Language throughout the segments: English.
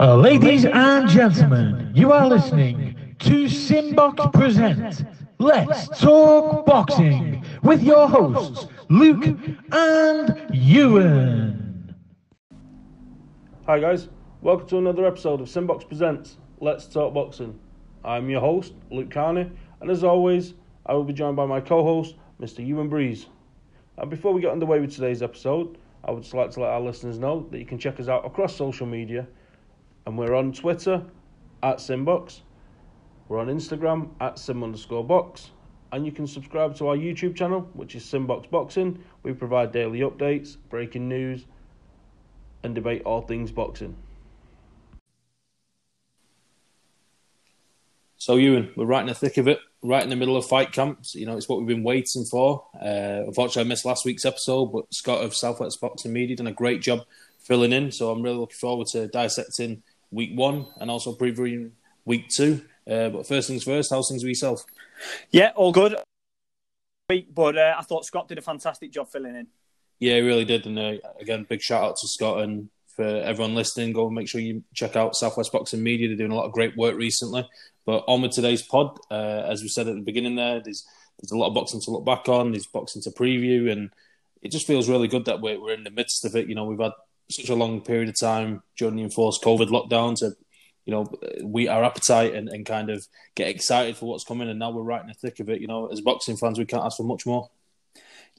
Uh, ladies and gentlemen, you are listening to Simbox Present Let's Talk Boxing with your hosts, Luke and Ewan. Hi guys, welcome to another episode of Simbox Presents Let's Talk Boxing. I'm your host, Luke Carney, and as always, I will be joined by my co-host, Mr. Ewan Breeze. And before we get underway with today's episode, I would just like to let our listeners know that you can check us out across social media, and we're on Twitter at Simbox, we're on Instagram at Sim underscore box, and you can subscribe to our YouTube channel, which is Simbox Boxing. We provide daily updates, breaking news, and debate all things boxing. So, Ewan, we're right in the thick of it, right in the middle of fight camps. You know, it's what we've been waiting for. Uh, unfortunately, I missed last week's episode, but Scott of Southwest Boxing Media done a great job filling in. So, I'm really looking forward to dissecting week one and also previewing week two. Uh, but first things first, how's things with yourself? Yeah, all good. But uh, I thought Scott did a fantastic job filling in. Yeah, he really did. And uh, again, big shout out to Scott and for everyone listening. Go and make sure you check out Southwest Boxing Media. They're doing a lot of great work recently. But on with today's pod, uh, as we said at the beginning, there there's there's a lot of boxing to look back on. There's boxing to preview, and it just feels really good that we're we're in the midst of it. You know, we've had such a long period of time during the enforced COVID lockdown to you know, we our appetite and, and kind of get excited for what's coming. And now we're right in the thick of it. You know, as boxing fans, we can't ask for much more.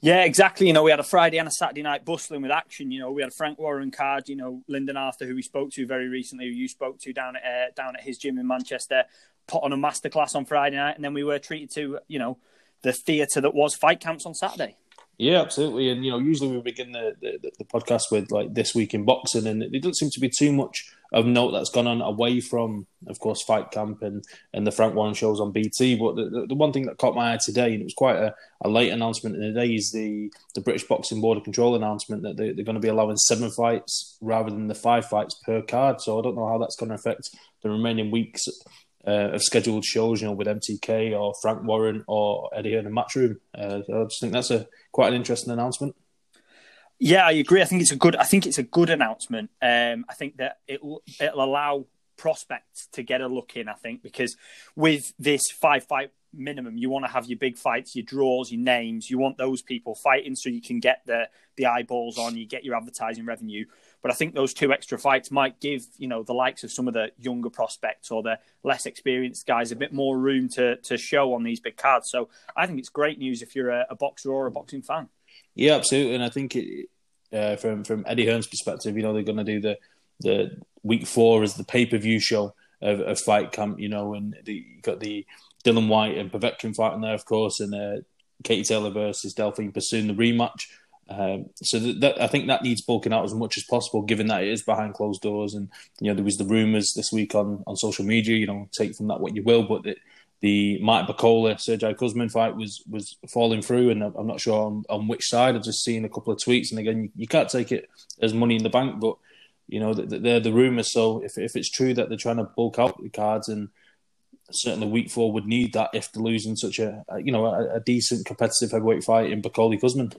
Yeah, exactly. You know, we had a Friday and a Saturday night bustling with action. You know, we had Frank Warren card. You know, Lyndon Arthur, who we spoke to very recently, who you spoke to down at uh, down at his gym in Manchester, put on a masterclass on Friday night, and then we were treated to you know the theatre that was fight camps on Saturday. Yeah, absolutely. And you know, usually we begin the, the, the podcast with like this week in boxing, and it doesn't seem to be too much of note that's gone on away from, of course, Fight Camp and, and the Frank Warren shows on BT. But the, the, one thing that caught my eye today, and it was quite a, a late announcement in the day, is the, the British Boxing Board of Control announcement that they, they're going to be allowing seven fights rather than the five fights per card. So I don't know how that's going to affect the remaining weeks uh, of scheduled shows, you know, with MTK or Frank Warren or Eddie Hearn and Matchroom. Uh, so I just think that's a quite an interesting announcement. Yeah, I agree. I think it's a good. I think it's a good announcement. Um, I think that it will it'll allow prospects to get a look in. I think because with this five fight minimum, you want to have your big fights, your draws, your names. You want those people fighting so you can get the the eyeballs on. You get your advertising revenue. But I think those two extra fights might give you know the likes of some of the younger prospects or the less experienced guys a bit more room to to show on these big cards. So I think it's great news if you're a, a boxer or a boxing fan. Yeah, absolutely, and I think it, uh, from from Eddie Hearn's perspective, you know they're going to do the the week four as the pay per view show of, of, Fight Camp, you know, and the, you got the Dillian Whyte and Povetkin fighting there, of course, and uh, Katie Taylor versus Delphine Persoon, the rematch. Um, so that, I think that needs bulking out as much as possible, given that it is behind closed doors. And you know there was the rumours this week on, on social media. You know, take from that what you will, but the Mike Bakole Sergey Kuzmin fight was was falling through, and I'm not sure on, on, which side. I've just seen a couple of tweets, and again, you, you can't take it as money in the bank, but you know they're the rumours. So if if it's true that they're trying to bulk out the cards, and certainly week four would need that if they're losing such a you know a, a decent competitive heavyweight fight in Bakole Kuzmin.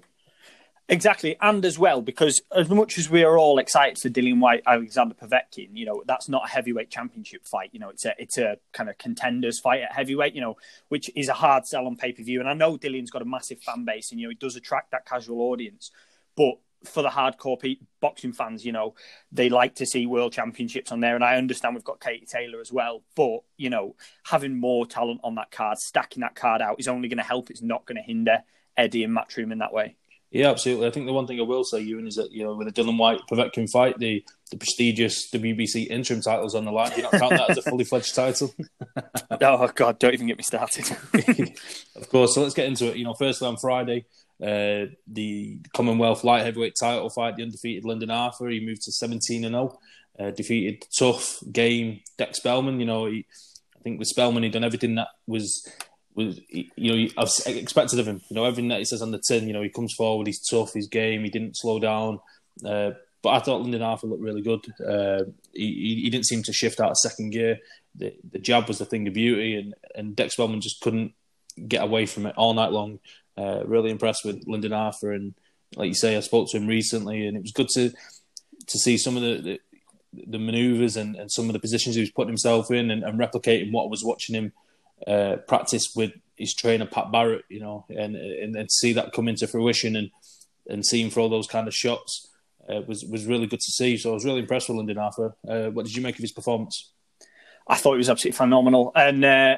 Exactly, and as well because as much as we are all excited for Dillian Whyte, Alexander Povetkin, you know that's not a heavyweight championship fight. You know it's a it's a kind of contenders fight at heavyweight. You know which is a hard sell on pay per view, and I know Dillian's got a massive fan base, and you know it does attract that casual audience. But for the hardcore pe- boxing fans, you know they like to see world championships on there, and I understand we've got Katie Taylor as well. But you know having more talent on that card, stacking that card out is only going to help. It's not going to hinder Eddie and Matchroom in that way. Yeah, absolutely. I think the one thing I will say, Ewan, is that you know with the Dillian Whyte Povetkin fight, the the prestigious WBC interim titles on the line. Do you not count that as a fully fledged title? oh God, don't even get me started. of course. So let's get into it. You know, firstly on Friday, uh, the Commonwealth light heavyweight title fight, the undefeated Lyndon Arthur, he moved to seventeen and zero, oh. uh, defeated tough game Dec Spelman. You know, he, I think with Spelman, he'd done everything that was was you know I've expected of him. You know everything that he says on the tin. You know he comes forward, he's tough, he's game, he didn't slow down. Uh, but I thought Lyndon Arthur looked really good. Uh, he, he didn't seem to shift out of second gear. The, the jab was the thing of beauty, and and Dec Spelman just couldn't get away from it all night long. Uh, really impressed with Lyndon Arthur, and like you say, I spoke to him recently, and it was good to to see some of the, the the manoeuvres and, and some of the positions he was putting himself in and, and replicating what I was watching him uh, practice with his trainer Pat Barrett, you know, and, and and see that come into fruition and and see him throw those kind of shots uh, was was really good to see. So I was really impressed with Lyndon Arthur. Uh, what did you make of his performance? I thought it was absolutely phenomenal, and uh,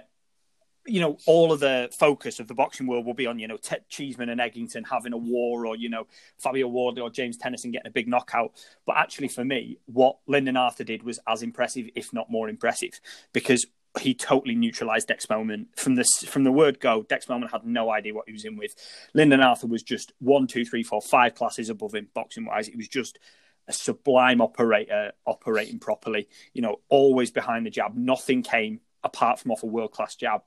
you know, all of the focus of the boxing world will be on, you know, Ted Cheeseman and Eggington having a war or, you know, Fabio Wardley or James Tennyson getting a big knockout. But actually, for me, what Lyndon Arthur did was as impressive, if not more impressive, because he totally neutralized Dec Spelman from the from the word go. Dec Spelman had no idea what he was in with. Lyndon Arthur was just one, two, three, four, five classes above him boxing wise. It was just a sublime operator operating properly. You know, always behind the jab. Nothing came apart from off a world class jab.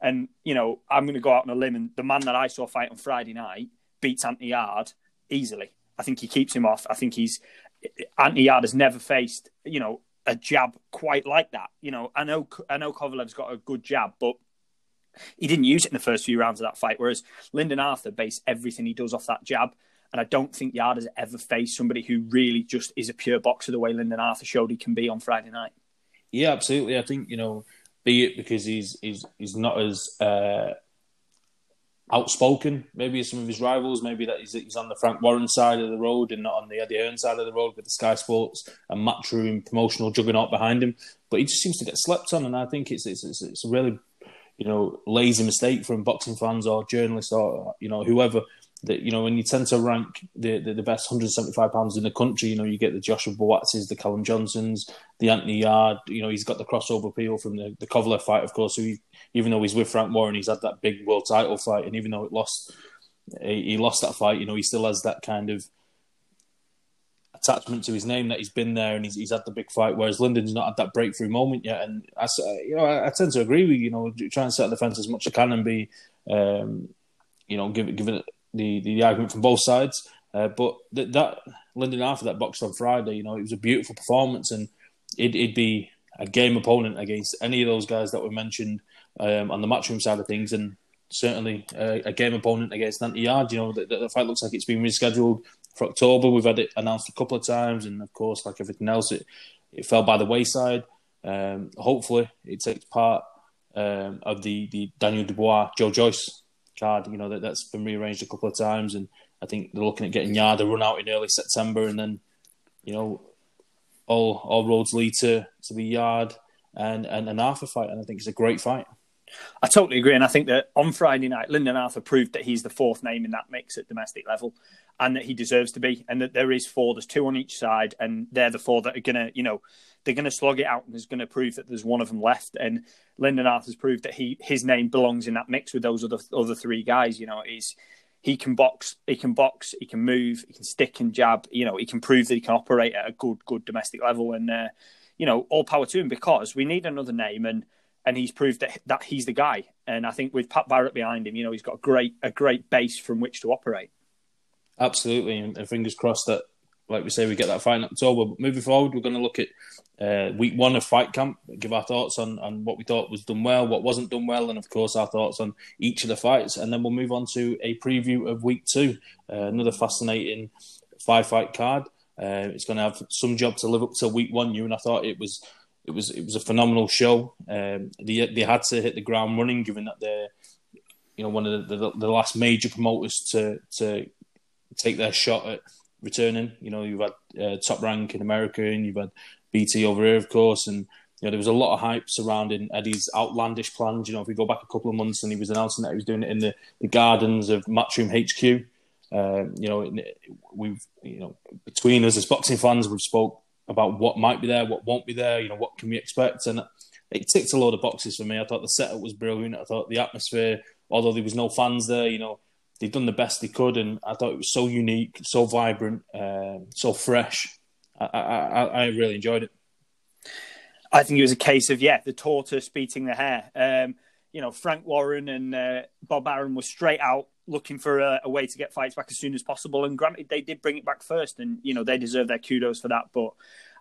And you know, I'm going to go out on a limb, and the man that I saw fight on Friday night beats Anthony Yarde easily. I think he keeps him off. I think he's Anthony Yarde has never faced you know a jab quite like that. You know, I know I know Kovalev's got a good jab, but he didn't use it in the first few rounds of that fight. Whereas Lyndon Arthur based everything he does off that jab. And I don't think Yarde has ever faced somebody who really just is a pure boxer the way Lyndon Arthur showed he can be on Friday night. Yeah, absolutely. I think you know be it because he's he's he's not as uh, outspoken, maybe some of his rivals, maybe that he's, he's on the Frank Warren side of the road and not on the Eddie Hearn side of the road with the Sky Sports and Matchroom promotional juggernaut behind him. But he just seems to get slept on, and I think it's it's, it's, it's a really you know lazy mistake from boxing fans or journalists or you know whoever that you know when you tend to rank the, the, the, best 175 pounds in the country, you know you get the Joshua Buatsis, the Callum Johnsons, the Anthony Yarde. You know he's got the crossover appeal from the the Kovalev fight, of course. So he, even though he's with Frank Warren, he's had that big world title fight, and even though it lost, he lost that fight. You know he still has that kind of attachment to his name that he's been there and he's, he's had the big fight. Whereas Lyndon's not had that breakthrough moment yet, and I, you know I, I tend to agree with you. Know, try and set the fence as much as I can and be, um, you know, give give it the, the argument from both sides. Uh, but that, that Lyndon Arthur that boxed on Friday, you know, it was a beautiful performance, and it, would be a game opponent against any of those guys that were mentioned um, on the matchroom side of things, and certainly uh, a game opponent against Anthony Yarde. You know, the, the, fight looks like it's been rescheduled for October. We've had it announced a couple of times, and of course, like everything else, it it fell by the wayside. Um, hopefully, it takes part um, of the the Daniel Dubois Joe Joyce card. You know that that's been rearranged a couple of times, and I think they're looking at getting Yarde to run out in early September, and then you know all all roads lead to to the Yarde and and an Arthur fight, and I think it's a great fight. I totally agree, and I think that on Friday night, Lyndon Arthur proved that he's the fourth name in that mix at domestic level, and that he deserves to be, and that there is four. There's two on each side, and they're the four that are gonna, you know, they're going to slog it out and there's going to prove that there's one of them left. And Lyndon Arthur's proved that he his name belongs in that mix with those other other three guys. You know, he's he can box, he can box, he can move, he can stick and jab. You know, he can prove that he can operate at a good good domestic level. And uh, you know, all power to him because we need another name and. And he's proved that that he's the guy, and I think with Pat Barrett behind him, you know, he's got a great a great base from which to operate. Absolutely, and fingers crossed that like we say, we get that fight in October. But moving forward, we're going to look at uh, week one of Fight Camp, give our thoughts on, on what we thought was done well, what wasn't done well, and of course our thoughts on each of the fights. And then we'll move on to a preview of week two, uh, another fascinating five fight card. Uh, it's going to have some job to live up to week one. You and I thought it was it was it was a phenomenal show. Um, they they had to hit the ground running, given that they're you know one of the, the, the last major promoters to to take their shot at returning. You know, you've had uh, Top Rank in America, and you've had BT over here, of course, and you know there was a lot of hype surrounding Eddie's outlandish plans. You know, if we go back a couple of months, and he was announcing that he was doing it in the, the gardens of Matchroom HQ. Uh, you know, we've you know between us as boxing fans, we've spoke about what might be there, what won't be there. You know, what can we expect, and it ticked a load of boxes for me. I thought the setup was brilliant. I thought the atmosphere, although there was no fans there, you know, they've done the best they could, and I thought it was so unique, so vibrant, um, so fresh. I, I, I, really enjoyed it. I think it was a case of yeah, the tortoise beating the hare. Um, you know, Frank Warren and uh, Bob Arum were straight out looking for a, a, way to get fights back as soon as possible. And granted, they did bring it back first, and you know they deserve their kudos for that. But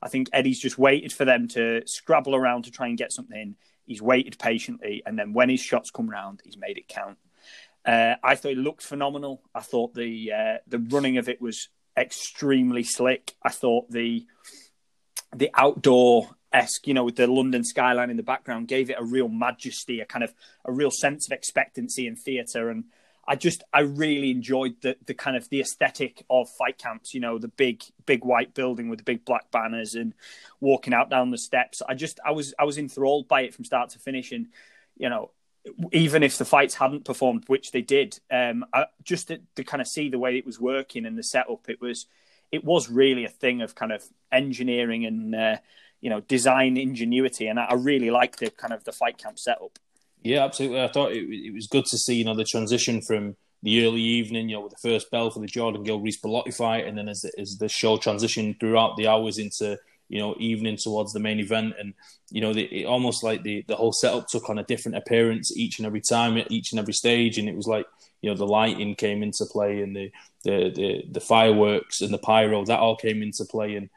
I think Eddie's just waited for them to scrabble around to try and get something. He's waited patiently, and then when his shots come round, he's made it count. Uh, I thought it looked phenomenal. I thought the uh, the running of it was extremely slick. I thought the the outdoor esque, you know, with the London skyline in the background, gave it a real majesty, a kind of a real sense of expectancy in theatre. And I just, I really enjoyed the the kind of the aesthetic of fight camps. You know, the big, big white building with the big black banners and walking out down the steps. I just, I was, I was enthralled by it from start to finish. And you know, even if the fights hadn't performed, which they did, um, I, just to, to kind of see the way it was working and the setup, it was it was really a thing of kind of engineering and uh, you know design ingenuity, and I, I really liked the kind of the fight camp setup. Yeah, absolutely. I thought it, it was good to see you know the transition from the early evening, you know, with the first bell for the Jordan Gill Reece Bellotti fight, and then as the, as the show transitioned throughout the hours into you know evening towards the main event, and you know the, it almost like the the whole setup took on a different appearance each and every time at each and every stage, and it was like you know the lighting came into play and the the the, the fireworks and the pyro that all came into play, and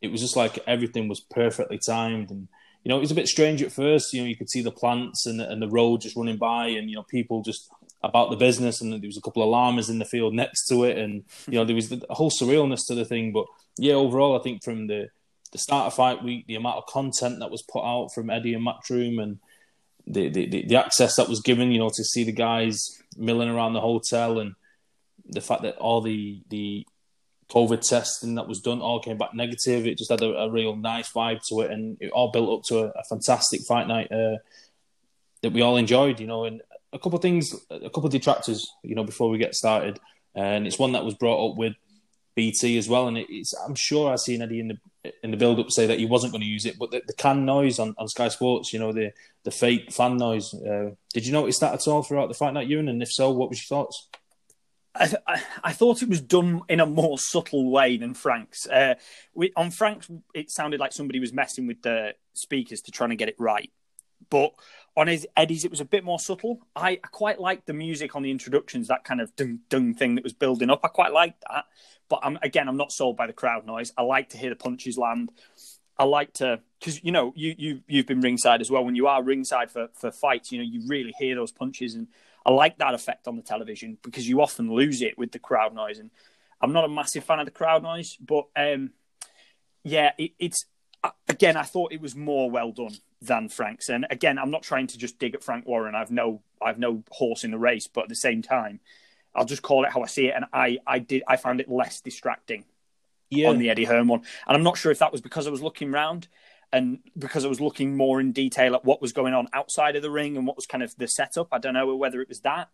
it was just like everything was perfectly timed. And you know, it was a bit strange at first. You know, you could see the plants and, and the road just running by, and you know, people just about the business, and there was a couple of llamas in the field next to it, and you know, there was the whole surrealness to the thing. But yeah, overall, I think from the the start of fight week, the amount of content that was put out from Eddie and Matchroom, and the, the the access that was given, you know, to see the guys milling around the hotel, and the fact that all the the COVID testing that was done all came back negative. It just had a, a real nice vibe to it, and it all built up to a, a fantastic fight night uh, that we all enjoyed. You know, and a couple of things, a couple of detractors. You know, before we get started, and it's one that was brought up with BT as well. And it's I'm sure I've seen Eddie in the in the build up say that he wasn't going to use it, but the, the can noise on, on Sky Sports, you know, the the fake fan noise. Uh, did you notice that at all throughout the fight night, Ewan? And if so, what was your thoughts? I, I, thought it was done in a more subtle way than Frank's. Uh, we, on Frank's, it sounded like somebody was messing with the speakers to try and get it right. But on his Eddie's, it was a bit more subtle. I, I quite liked the music on the introductions, that kind of dung dung thing that was building up. I quite liked that. But I'm, again, I'm not sold by the crowd noise. I like to hear the punches land. I like to because you know you you you've been ringside as well. When you are ringside for for fights, you know you really hear those punches and I like that effect on the television because you often lose it with the crowd noise. And I'm not a massive fan of the crowd noise, but um, yeah, it, it's again, I thought it was more well done than Frank's. And again, I'm not trying to just dig at Frank Warren. I've no, I've no horse in the race, but at the same time, I'll just call it how I see it. And I, I did, I found it less distracting yeah. on the Eddie Hearn one. And I'm not sure if that was because I was looking round and because I was looking more in detail at what was going on outside of the ring and what was kind of the setup, I don't know whether it was that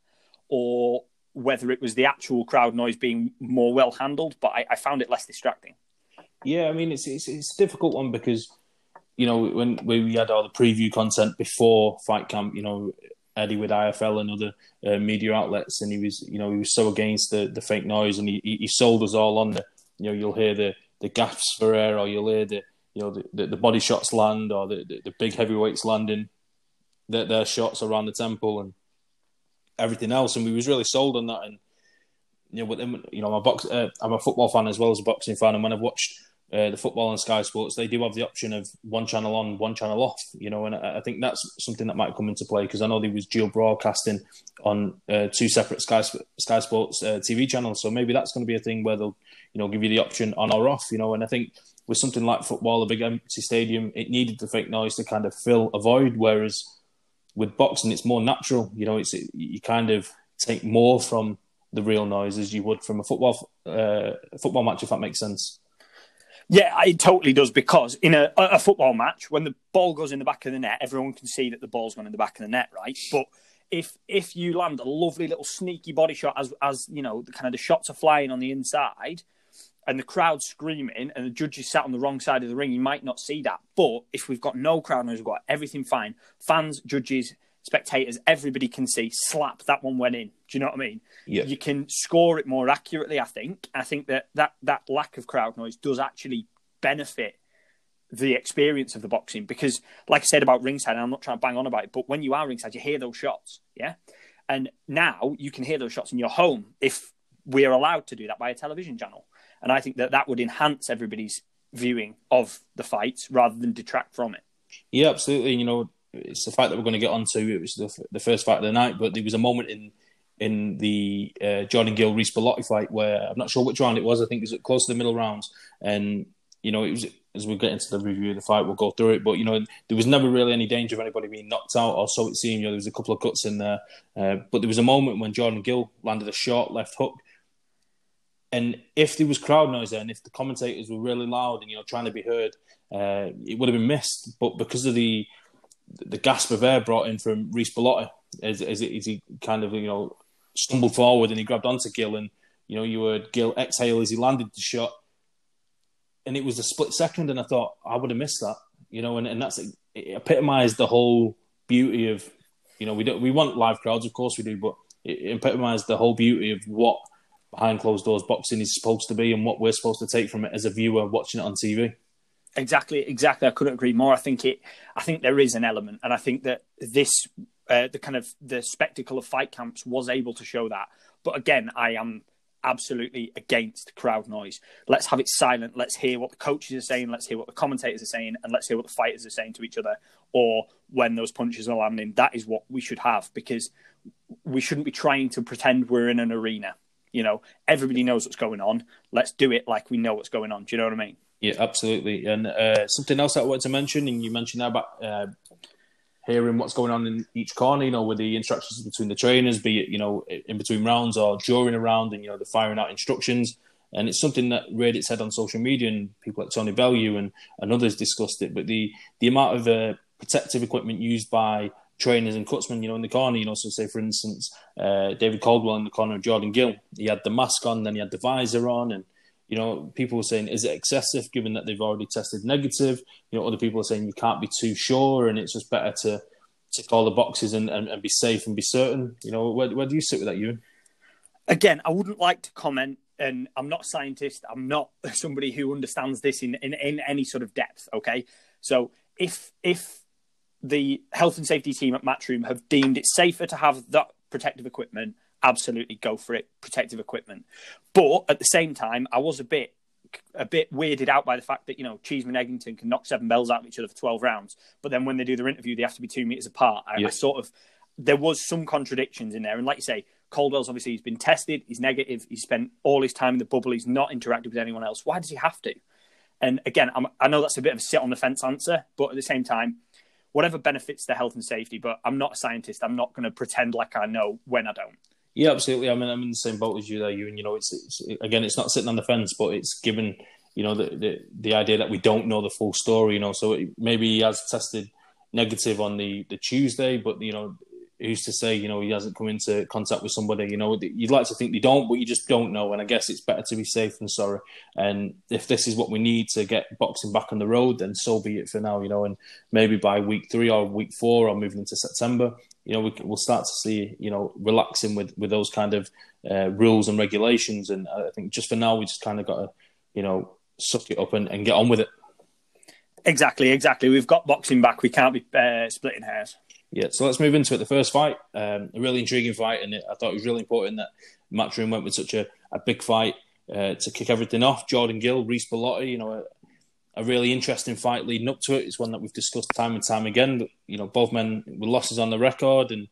or whether it was the actual crowd noise being more well handled, but I, I found it less distracting. Yeah, I mean it's, it's, it's a difficult one because you know when, we had all the preview content before fight camp, you know Eddie with IFL and other uh, media outlets, and he was you know he was so against the, the fake noise, and he, he sold us all on the you know you'll hear the the gasps for air or you'll hear the you know the, the, the body shots land or the, the, the big heavyweights landing their, their shots around the temple and everything else, and we was really sold on that. And you know, with them, you know, I'm a box, uh, I'm a football fan as well as a boxing fan, and when I've watched uh, the football on Sky Sports, they do have the option of one channel on, one channel off. You know, and I, I think that's something that might come into play because I know there was dual broadcasting on uh, two separate Sky Sky Sports uh, TV channels, so maybe that's going to be a thing where they'll, you know, give you the option on or off. You know, and I think with something like football, a big empty stadium, it needed the fake noise to kind of fill a void. Whereas with boxing, it's more natural. You know, it's you kind of take more from the real noise as you would from a football uh, football match, if that makes sense. Yeah, it totally does because in a, a football match, when the ball goes in the back of the net, everyone can see that the ball's gone in the back of the net, right? But if if you land a lovely little sneaky body shot as as you know, the kind of the shots are flying on the inside, and the crowd screaming and the judges sat on the wrong side of the ring, you might not see that. But if we've got no crowd noise, we've got everything fine. Fans, judges, spectators, everybody can see. Slap that one went in. Do you know what I mean? Yeah. You can score it more accurately. I think. I think that that that lack of crowd noise does actually benefit the experience of the boxing because, like I said about ringside, and I'm not trying to bang on about it, but when you are ringside, you hear those shots. Yeah. And now you can hear those shots in your home if we're allowed to do that by a television channel. And I think that that would enhance everybody's viewing of the fights rather than detract from it. Yeah, absolutely. You know, it's the fight that we're going to get onto. It was the, the first fight of the night, but there was a moment in in the uh, Jordan Gill Reece Bellotti fight where I'm not sure which round it was. I think it was close to the middle rounds, and you know it was as we get into the review of the fight, we'll go through it. But you know, there was never really any danger of anybody being knocked out, or so it seemed. You know, there was a couple of cuts in there, uh, but there was a moment when Jordan Gill landed a short left hook, and if there was crowd noise there, and if the commentators were really loud and you know trying to be heard, uh, it would have been missed. But because of the the gasp of air brought in from Reece Bellotti as, as, as he kind of you know stumbled forward and he grabbed onto Gill, and you know you heard Gill exhale as he landed the shot and it was a split second, and I thought I would have missed that, you know, and, and that's it epitomised the whole beauty of, you know, we don't we want live crowds, of course we do, but it epitomised the whole beauty of what behind closed doors boxing is supposed to be and what we're supposed to take from it as a viewer watching it on TV. Exactly, exactly. I couldn't agree more. I think it. I think there is an element, and I think that this, uh, the kind of the spectacle of fight camps, was able to show that. But again, I am absolutely against crowd noise. Let's have it silent. Let's hear what the coaches are saying. Let's hear what the commentators are saying, and let's hear what the fighters are saying to each other. Or when those punches are landing, that is what we should have because we shouldn't be trying to pretend we're in an arena. You know, everybody knows what's going on. Let's do it like we know what's going on. Do you know what I mean? Yeah, absolutely. And uh, something else I wanted to mention, and you mentioned that about uh, hearing what's going on in each corner, you know, with the instructions between the trainers, be it, you know, in between rounds or during a round and, you know, the firing out instructions. And it's something that reared its head on social media and people like Tony Bellew and, and others discussed it. But the, the amount of uh, protective equipment used by trainers and cutsmen, you know, in the corner, you know, so say, for instance, uh, David Coldwell in the corner of Jordan Gill, he had the mask on, then he had the visor on and, you know, people were saying, is it excessive given that they've already tested negative? You know, other people are saying you can't be too sure and it's just better to tick all the boxes and, and, and be safe and be certain. You know, where, where do you sit with that, Ewan? Again, I wouldn't like to comment, and I'm not a scientist. I'm not somebody who understands this in, in, in any sort of depth. Okay, so if if the health and safety team at Matchroom have deemed it safer to have that protective equipment absolutely go for it, protective equipment. But at the same time, I was a bit a bit weirded out by the fact that you know Cheeseman Eggington can knock seven bells out of each other for twelve rounds, but then when they do their interview, they have to be two meters apart. I, I sort of there was some contradictions in there, and like you say, Coldwell's obviously he's been tested, he's negative, he's spent all his time in the bubble, he's not interacted with anyone else. Why does he have to? And again, I'm, i know that's a bit of a sit on the fence answer, but at the same time, whatever benefits the health and safety. But I'm not a scientist. I'm not going to pretend like I know when I don't. Yeah, absolutely. I mean, I'm in the same boat as you there, you and you know, it's, it's again, it's not sitting on the fence, but it's given you know the, the, the idea that we don't know the full story. You know, so it, maybe he has tested negative on the the Tuesday, but you know, who's to say? You know, he hasn't come into contact with somebody. You know, you'd like to think they don't, but you just don't know. And I guess it's better to be safe than sorry. And if this is what we need to get boxing back on the road, then so be it for now. You know, and maybe by week three or week four or moving into September, you know, we, will start to see, you know, relaxing with, with those kind of uh, rules and regulations. And I think just for now, we just kind of got to, you know, suck it up and, and get on with it. Exactly, exactly. We've got boxing back. We can't be uh, splitting hairs. Yeah, so let's move into it. The first fight, um, a really intriguing fight, and it, I thought it was really important that Matchroom went with such a, a big fight uh, to kick everything off. Jordan Gill, Reece Bellotti, you know, a really interesting fight leading up to it. It's one that we've discussed time and time again. You know, both men with losses on the record and,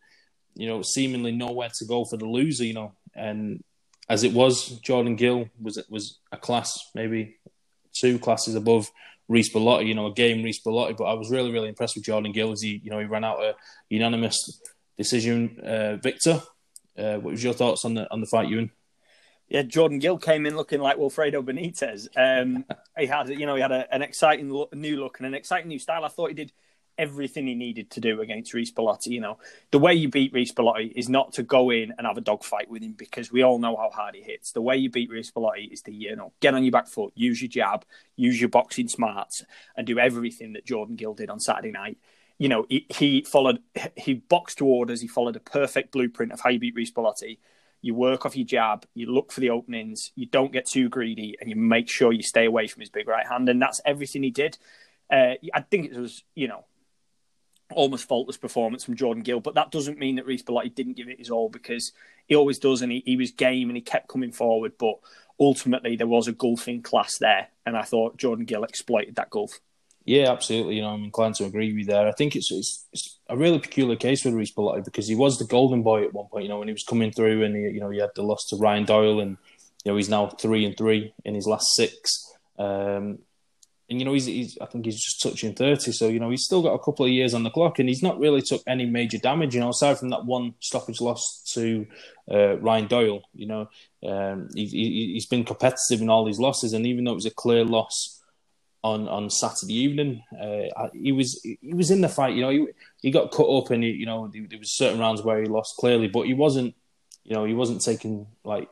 you know, seemingly nowhere to go for the loser, you know. And as it was, Jordan Gill was was a class, maybe two classes above Reece Bellotti, you know, a game Reece Bellotti. But I was really, really impressed with Jordan Gill as he, you know, he ran out a unanimous decision uh, victor. Uh, what was your thoughts on the on the fight, Ewan? Yeah, Jordan Gill came in looking like Wilfredo Benitez. Um, he had, you know, he had a, an exciting new look and an exciting new style. I thought he did everything he needed to do against Reece Bellotti. You know, the way you beat Reece Bellotti is not to go in and have a dogfight with him because we all know how hard he hits. The way you beat Reece Bellotti is to, you know, get on your back foot, use your jab, use your boxing smarts, and do everything that Jordan Gill did on Saturday night. You know, he, he followed, he boxed to orders. He followed a perfect blueprint of how you beat Reece Bellotti you work off your jab, you look for the openings, you don't get too greedy, and you make sure you stay away from his big right hand. And that's everything he did. Uh, I think it was, you know, almost faultless performance from Jordan Gill, but that doesn't mean that Reece Bellotti didn't give it his all because he always does, and he, he was game and he kept coming forward. But ultimately, there was a gulfing class there, and I thought Jordan Gill exploited that gulf. Yeah, absolutely. You know, I'm inclined to agree with you there. I think it's, it's, it's a really peculiar case with Reece Bellotti because he was the golden boy at one point. You know, when he was coming through, and he, you know, he had the loss to Ryan Doyle, and you know, he's now three and three in his last six. Um, and you know he's, he's I think he's just touching thirty, so you know he's still got a couple of years on the clock, and he's not really took any major damage. You know, aside from that one stoppage loss to uh, Ryan Doyle, you know, um, he, he, he's been competitive in all these losses, and even though it was a clear loss on on Saturday evening, uh, he was he was in the fight. You know, he he got cut up, and he, you know there was certain rounds where he lost clearly, but he wasn't, you know, he wasn't taking like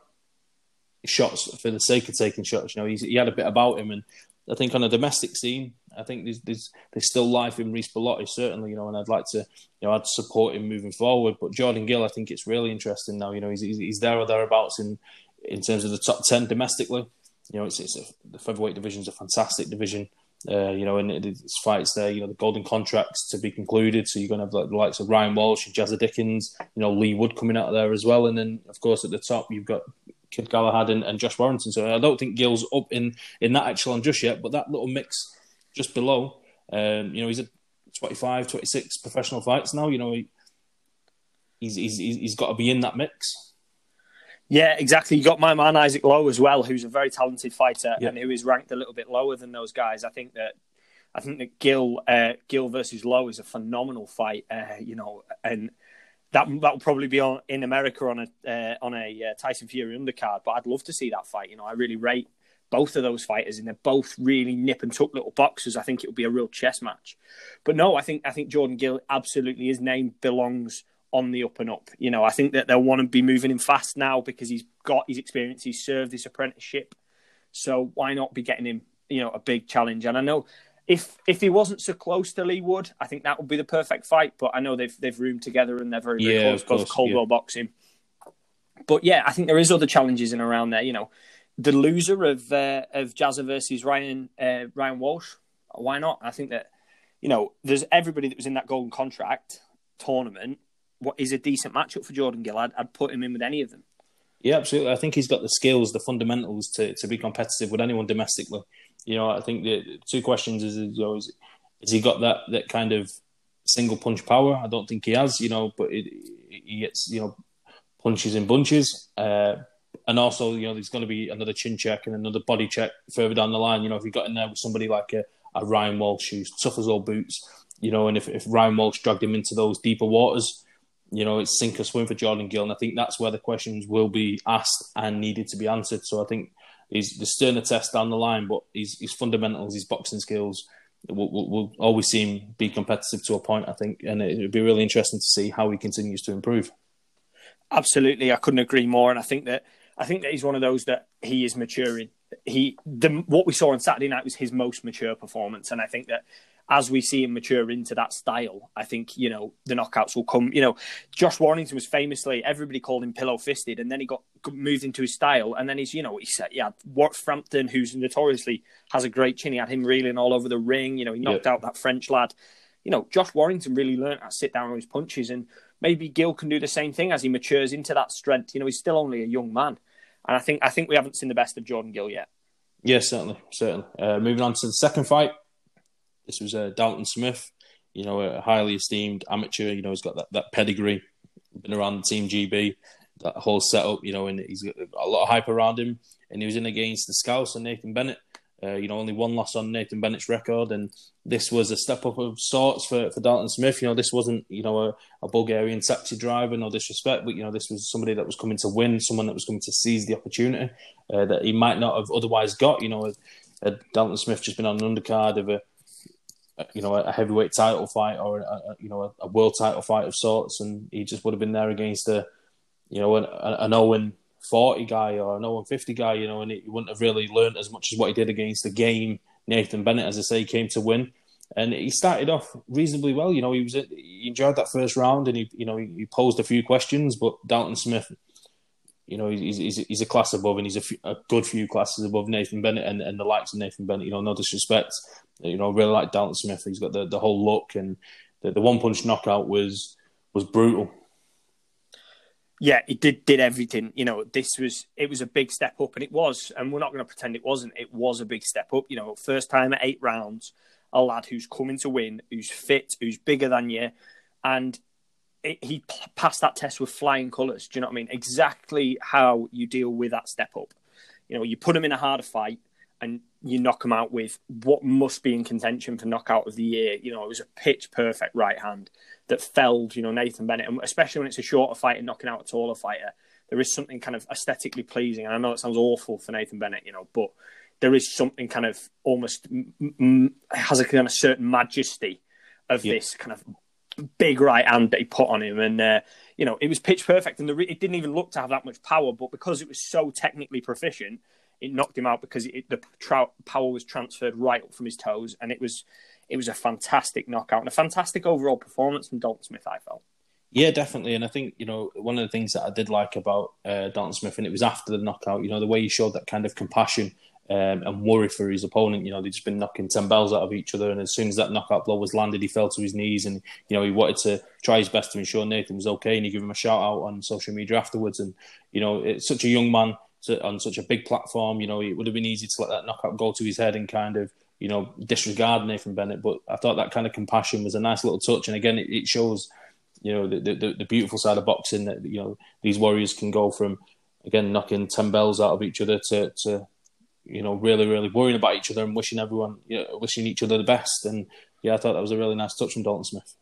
shots for the sake of taking shots. You know, he had a bit about him, and I think on a domestic scene, I think there's there's, there's still life in Reece Bellotti, certainly, you know, and I'd like to, you know, I'd support him moving forward. But Jordan Gill, I think it's really interesting now. You know, he's he's there or thereabouts in in terms of the top ten domestically. You know, it's, it's a, the featherweight division is a fantastic division. Uh, you know, and it's fights there. You know, the golden contracts to be concluded. So you're going to have like the likes of Ryan Walsh and Jazza Dickens. You know, Leigh Wood coming out of there as well, and then of course at the top you've got Kid Galahad and, and, Josh Warrington. So I don't think Gill's up in in that echelon just yet, but that little mix just below. Um, you know, he's at 25, 26 professional fights now. You know, he, he's, he's he's got to be in that mix. Yeah, exactly. You got my man Isaac Lowe as well, who's a very talented fighter yeah. and who is ranked a little bit lower than those guys. I think that I think that Gill uh, Gill versus Lowe is a phenomenal fight. Uh, you know, and that that will probably be on in America on a uh, on a uh, Tyson Fury undercard. But I'd love to see that fight. You know, I really rate both of those fighters, and they're both really nip and tuck little boxers. I think it would be a real chess match. But no, I think I think Jordan Gill absolutely his name belongs on the up and up. You know, I think that they'll want to be moving him fast now because he's got his experience. He's served his apprenticeship, so why not be getting him? You know, a big challenge. And I know if if he wasn't so close to Leigh Wood, I think that would be the perfect fight. But I know they've they've roomed together and they're very, very yeah, close because Coldwell yeah. boxing. But yeah, I think there is other challenges in around there. You know, the loser of uh, of Jazza versus Ryan uh, Ryan Walsh. Why not? I think that you know there's everybody that was in that golden contract tournament. What is a decent matchup for Jordan Gill? I'd, I'd put him in with any of them. Yeah, absolutely. I think he's got the skills, the fundamentals to, to be competitive with anyone domestically. You know, I think the two questions is, is, has he got that that kind of single punch power? I don't think he has. You know, but it, he gets you know punches in bunches. Uh, and also, you know, there's going to be another chin check and another body check further down the line. You know, if you got in there with somebody like a, a Ryan Walsh who's tough as old boots, you know, and if, if Ryan Walsh dragged him into those deeper waters, you know, it's sink or swim for Jordan Gill. And I think that's where the questions will be asked and needed to be answered. So I think he's the sterner test down the line, but his, his fundamentals, his boxing skills will, will, will always seem be competitive to a point, I think. And it would be really interesting to see how he continues to improve. Absolutely. I couldn't agree more. And I think that I think that he's one of those that he is maturing. He the what we saw on Saturday night was his most mature performance, and I think that as we see him mature into that style, I think you know the knockouts will come. You know, Josh Warrington was famously everybody called him pillow fisted, and then he got moved into his style, and then he's you know he said yeah, Wart Frampton, who's notoriously has a great chin, he had him reeling all over the ring. You know, he knocked out that French lad. You know, Josh Warrington really learned how to sit down on his punches, and maybe Gill can do the same thing as he matures into that strength. You know, he's still only a young man, and I think I think we haven't seen the best of Jordan Gill yet. Yes, certainly, certainly. Uh, moving on to the second fight, this was uh, Dalton Smith, you know, a highly esteemed amateur. You know, he's got that, that pedigree, been around Team GB, that whole setup. You know, and he's got a lot of hype around him. And he was in against the Scouts and Nathan Bennett. Uh, you know, only one loss on Nathan Bennett's record, and this was a step up of sorts for, for Dalton Smith. You know, this wasn't you know a, a Bulgarian taxi driver, no disrespect, but you know this was somebody that was coming to win, someone that was coming to seize the opportunity uh, that he might not have otherwise got. You know, had Dalton Smith just been on an undercard of a Uh, you know a heavyweight title fight or a, you know a, a, world title fight of sorts, and he just would have been there against a you know an, an Owen oh forty guy or an oh Owen fifty guy, you know, and he wouldn't have really learned as much as what he did against the game. Nathan Bennett, as I say, came to win, and he started off reasonably well. You know, he was he enjoyed that first round, and he you know he, posed a few questions, but Dalton Smith you know, he's, he's, he's a class above, and he's a, a, good few classes above Nathan Bennett and, and the likes of Nathan Bennett. You know, no disrespect, you know, I really like Dalton Smith. He's got the, the whole look, and the, the one punch knockout was was brutal. Yeah, he did did everything. You know, this was it was a big step up, and it was. And we're not going to pretend it wasn't. It was a big step up. You know, first time at eight rounds, a lad who's coming to win, who's fit, who's bigger than you, and it, he passed that test with flying colours. Do you know what I mean? Exactly how you deal with that step up. You know, you put him in a harder fight, and you knock him out with what must be in contention for knockout of the year. You know, it was a pitch perfect right hand that felled, you know, Nathan Bennett, and especially when it's a shorter fighter knocking out a taller fighter, there is something kind of aesthetically pleasing. And I know it sounds awful for Nathan Bennett, you know, but there is something kind of almost has a kind of certain majesty of yeah. this kind of big right hand that he put on him, and uh, you know, it was pitch perfect, and the, it didn't even look to have that much power, but because it was so technically proficient, it knocked him out because it, the power was transferred right up from his toes, and it was it was a fantastic knockout and a fantastic overall performance from Dalton Smith. I felt. Yeah, definitely, and I think you know one of the things that I did like about uh, Dalton Smith, and it was after the knockout, you know, the way he showed that kind of compassion um, and worry for his opponent. You know, they'd just been knocking ten bells out of each other, and as soon as that knockout blow was landed, he fell to his knees, and you know he wanted to try his best to ensure Nathan was okay, and he gave him a shout out on social media afterwards. And you know, it's such a young man on such a big platform. You know, it would have been easy to let that knockout go to his head and kind of you know disregard Nathan Bennett. But I thought that kind of compassion was a nice little touch, and again, it, it shows you know the, the, the beautiful side of boxing that you know these warriors can go from again knocking ten bells out of each other to to you know, really, really worrying about each other and wishing everyone, you know, wishing each other the best. And yeah, I thought that was a really nice touch from Dalton Smith.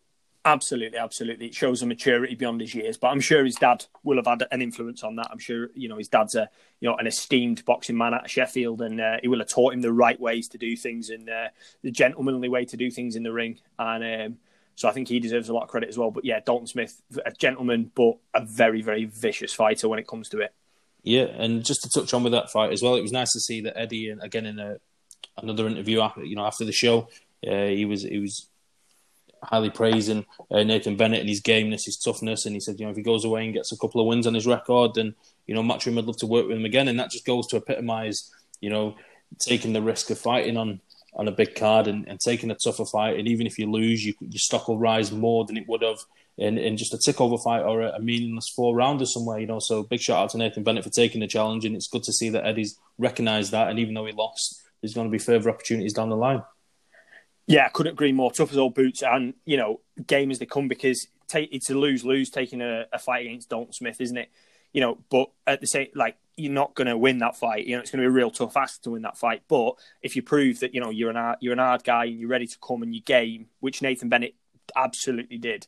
Absolutely, absolutely. It shows a maturity beyond his years, but I'm sure his dad will have had an influence on that. I'm sure, you know, his dad's a, you know, an esteemed boxing man at Sheffield, and uh, he will have taught him the right ways to do things and uh, the gentlemanly way to do things in the ring. And um, so I think he deserves a lot of credit as well. But yeah, Dalton Smith, a gentleman, but a very, very vicious fighter when it comes to it. Yeah, and just to touch on with that fight as well, it was nice to see that Eddie, and again in a, another interview after you know after the show, uh, he was he was highly praising uh, Nathan Bennett and his gameness, his toughness, and he said, you know, if he goes away and gets a couple of wins on his record, then you know, Matchroom would love to work with him again, and that just goes to epitomise, you know, taking the risk of fighting on on a big card and, and taking a tougher fight, and even if you lose, you, your stock will rise more than it would have in, in just a tick over fight or a, a meaningless four rounder somewhere, you know. So big shout out to Nathan Bennett for taking the challenge, and it's good to see that Eddie's recognised that. And even though he lost, there's going to be further opportunities down the line. Yeah, I couldn't agree more. Tough as old boots, and you know, game as they come because take, it's a lose lose taking a, a fight against Dalton Smith, isn't it? You know, but at the same, like you're not going to win that fight. You know, it's going to be a real tough ask to win that fight. But if you prove that you know you're an you're an hard guy and you're ready to come and you game, which Nathan Bennett absolutely did,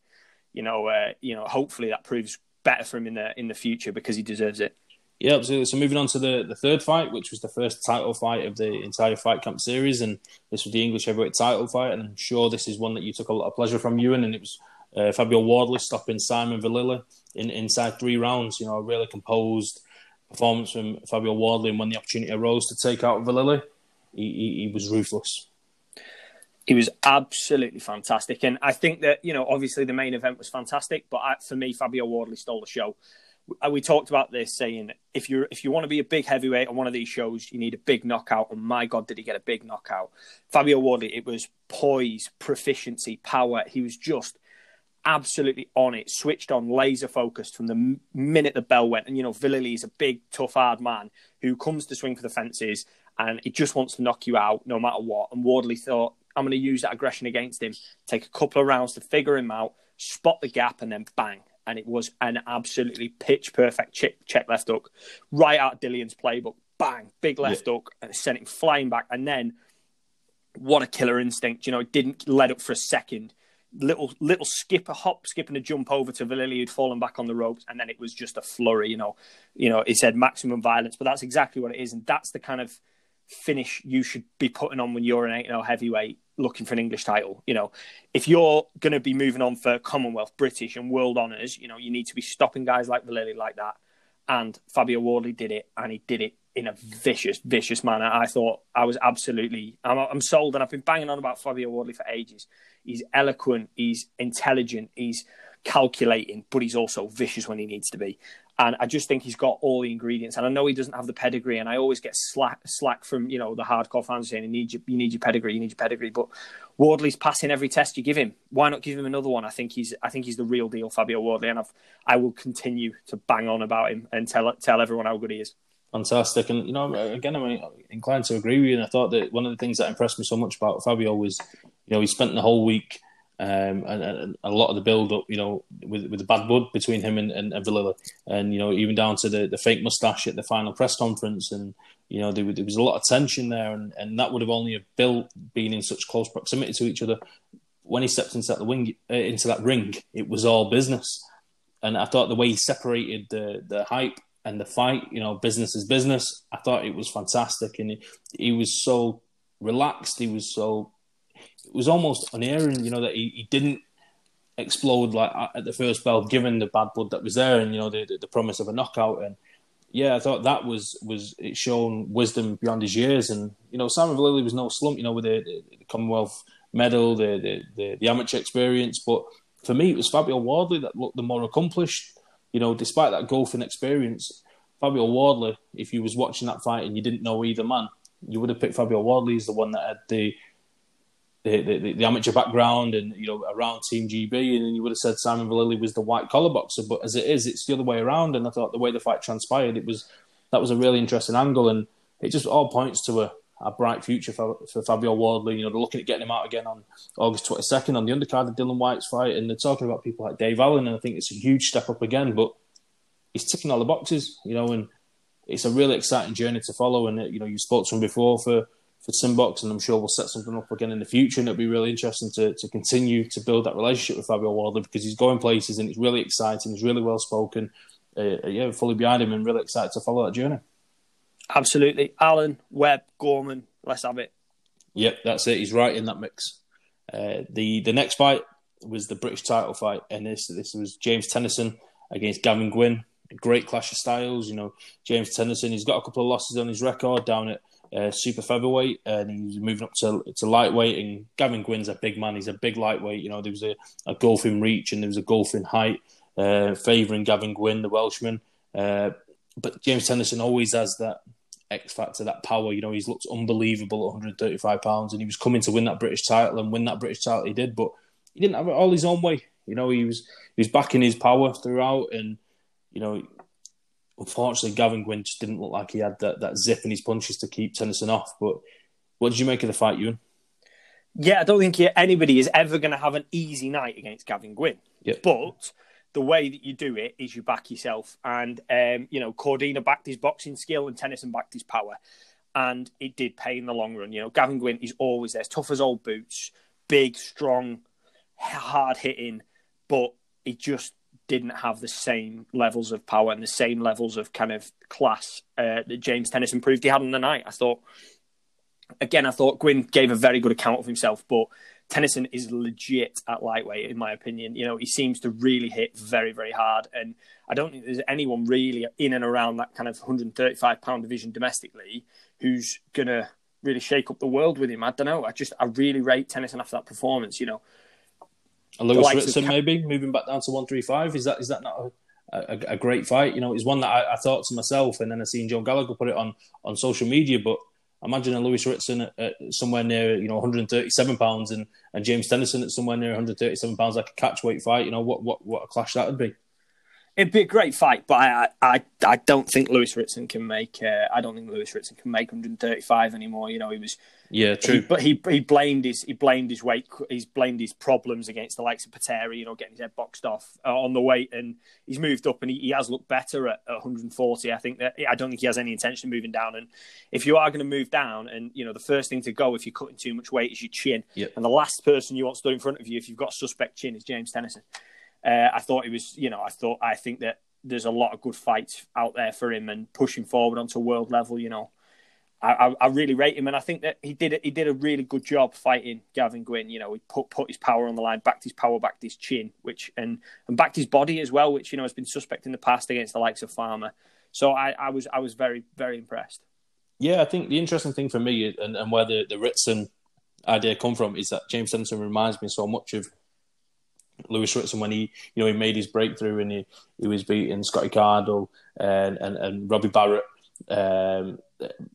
you know, uh, you know, hopefully that proves better for him in the in the future because he deserves it. Yeah, absolutely. So moving on to the, the third fight, which was the first title fight of the entire fight camp series, and this was the English heavyweight title fight, and I'm sure this is one that you took a lot of pleasure from, Ewan, and it was uh, Fabio Wardley stopping Simon Vallily in inside three rounds. You know, a really composed performance from Fabio Wardley, and when the opportunity arose to take out Vallily, he, he, he was ruthless. He was absolutely fantastic, and I think that you know, obviously, the main event was fantastic, but I, for me, Fabio Wardley stole the show. Uh, we talked about this, saying if you if you want to be a big heavyweight on one of these shows, you need a big knockout. And my God, did he get a big knockout? Fabio Wardley, it was poise, proficiency, power. He was just absolutely on it, switched on, laser focused from the minute the bell went. And you know, Vallily is a big, tough, hard man who comes to swing for the fences, and he just wants to knock you out no matter what. And Wardley thought, I'm going to use that aggression against him, take a couple of rounds to figure him out, spot the gap, and then bang. And it was an absolutely pitch perfect check, check left hook right out of Dillian's playbook. Bang, big left yeah. hook, and sent him flying back. And then, what a killer instinct! You know, it didn't let up for a second. Little little skip, a hop, skip, and a jump over to Vallily who'd fallen back on the ropes, and then it was just a flurry. You know, you know, he said maximum violence, but that's exactly what it is, and that's the kind of finish you should be putting on when you're an 8 0 heavyweight looking for an English title. You know, if you're going to be moving on for Commonwealth, British, and world honours, you know, you need to be stopping guys like Vallily like that. And Fabio Wardley did it, and he did it in a vicious, vicious manner. I thought I was absolutely, I'm, I'm sold, and I've been banging on about Fabio Wardley for ages. He's eloquent, he's intelligent, he's calculating, but he's also vicious when he needs to be. And I just think he's got all the ingredients. And I know he doesn't have the pedigree. And I always get slack, slack from you know the hardcore fans saying you need your, you need your pedigree, you need your pedigree. But Wardley's passing every test you give him. Why not give him another one? I think he's I think he's the real deal, Fabio Wardley, and I've, I will continue to bang on about him and tell tell everyone how good he is. Fantastic, and you know, again, I'm inclined to agree with you. And I thought that one of the things that impressed me so much about Fabio was, you know, he spent the whole week Um, and, and, a lot of the build up, you know, with with the bad blood between him and, and, and Vallily, and you know, even down to the, the fake mustache at the final press conference, and you know, there, there was a lot of tension there, and, and that would have only have built being in such close proximity to each other. When he stepped into that wing, uh, into that ring, it was all business, and I thought the way he separated the the hype and the fight, you know, business is business. I thought it was fantastic, and he, he was so relaxed. He was so was almost unerring, you know, that he, he didn't explode like at the first bell, given the bad blood that was there, and you know the, the promise of a knockout. And yeah, I thought that was was it shown wisdom beyond his years. And you know, Simon Vallily was no slump, you know, with the, the Commonwealth medal, the, the, the the amateur experience. But for me, it was Fabio Wardley that looked the more accomplished. You know, despite that golfing experience, Fabio Wardley, if you was watching that fight and you didn't know either man, you would have picked Fabio Wardley as the one that had the the, the, the, amateur background and you know around Team GB, and you would have said Simon Vallily was the white collar boxer. But as it is, it's the other way around. And I thought the way the fight transpired, it was that was a really interesting angle, and it just all points to a, a bright future for, for Fabio Wardley. You know, they're looking at getting him out again on August twenty second on the undercard of Dillian Whyte's fight, and they're talking about people like Dave Allen, and I think it's a huge step up again. But he's ticking all the boxes, you know, and it's a really exciting journey to follow. And uh, you know, you spoke to him before for for Simbox, and I'm sure we'll set something up again in the future. And it'll be really interesting to, to continue to build that relationship with Fabio Wardley because he's going places and it's really exciting. He's really well spoken. Uh, yeah, fully behind him and really excited to follow that journey. Absolutely. Allen, Webb, Gorman, let's have it. Yep, that's it. He's right in that mix. Uh, the the next fight was the British title fight, and this this was James Tennyson against Gavin Gwynn. A great clash of styles. You know, James Tennyson, he's got a couple of losses on his record down at uh, super featherweight, and he's moving up to to lightweight. And Gavin Gwynn's a big man; he's a big lightweight. You know, there was a, a golfing reach and there was a golfing height uh, favouring Gavin Gwynn, the Welshman. Uh, but James Tennyson always has that X factor, that power. You know, he's looked unbelievable at 135 pounds, and he was coming to win that British title and win that British title. He did, but he didn't have it all his own way. You know, he was he was backing his power throughout, and you know unfortunately, Gavin Gwynn just didn't look like he had that, that zip in his punches to keep Tennyson off. But what did you make of the fight, Ewan? Yeah, I don't think anybody is ever going to have an easy night against Gavin Gwynn. Yep. But the way that you do it is you back yourself. And, um, you know, Cordina backed his boxing skill and Tennyson backed his power. And it did pay in the long run. You know, Gavin Gwynn is always there, tough as old boots, big, strong, hard hitting, but he just didn't have the same levels of power and the same levels of kind of class uh, that James Tennyson proved he had on the night. I thought, again, I thought Gwynn gave a very good account of himself, but Tennyson is legit at lightweight, in my opinion. You know, he seems to really hit very, very hard. And I don't think there's anyone really in and around that kind of 135 pound division domestically who's going to really shake up the world with him. I don't know. I just, I really rate Tennyson after that performance. You know, a Lewis Ritson, maybe moving back down to one three five. Is that is that not a, a, a great fight? You know, it's one that I, I, thought to myself, and then I seen Joe Gallagher put it on on social media. But imagine a Lewis Ritson at, at somewhere near you know 137 pounds, and and James Tennyson at somewhere near 137 pounds, like a catch weight fight. You know what what what a clash that would be. It'd be a great fight, but I I, I don't think Lewis Ritson can make. Uh, I don't think Lewis Ritson can make 135 anymore. You know, he was. Yeah, true. He, but he he blamed his he blamed his weight. He's blamed his problems against the likes of Patera. You know, getting his head boxed off uh, on the weight, and he's moved up, and he, he has looked better at, at 140. I think that I don't think he has any intention of moving down. And if you are going to move down, and you know, the first thing to go if you're cutting too much weight is your chin. Yep. And the last person you want stood in front of you if you've got a suspect chin is James Tennyson. Uh, I thought he was, you know, I thought I think that there's a lot of good fights out there for him and pushing forward onto world level. You know, I, I, I, really rate him, and I think that he did he did a really good job fighting Gavin Gwynn. You know, he put put his power on the line, backed his power, backed his chin, which and and backed his body as well, which you know has been suspect in the past against the likes of Farmer. So I, I was I was very very impressed. Yeah, I think the interesting thing for me and, and where the the Ritson idea come from is that James Henderson reminds me so much of Lewis Ritson when he, you know, he made his breakthrough and he, he was beating Scotty Cardle and, and, and Robbie Barrett, um,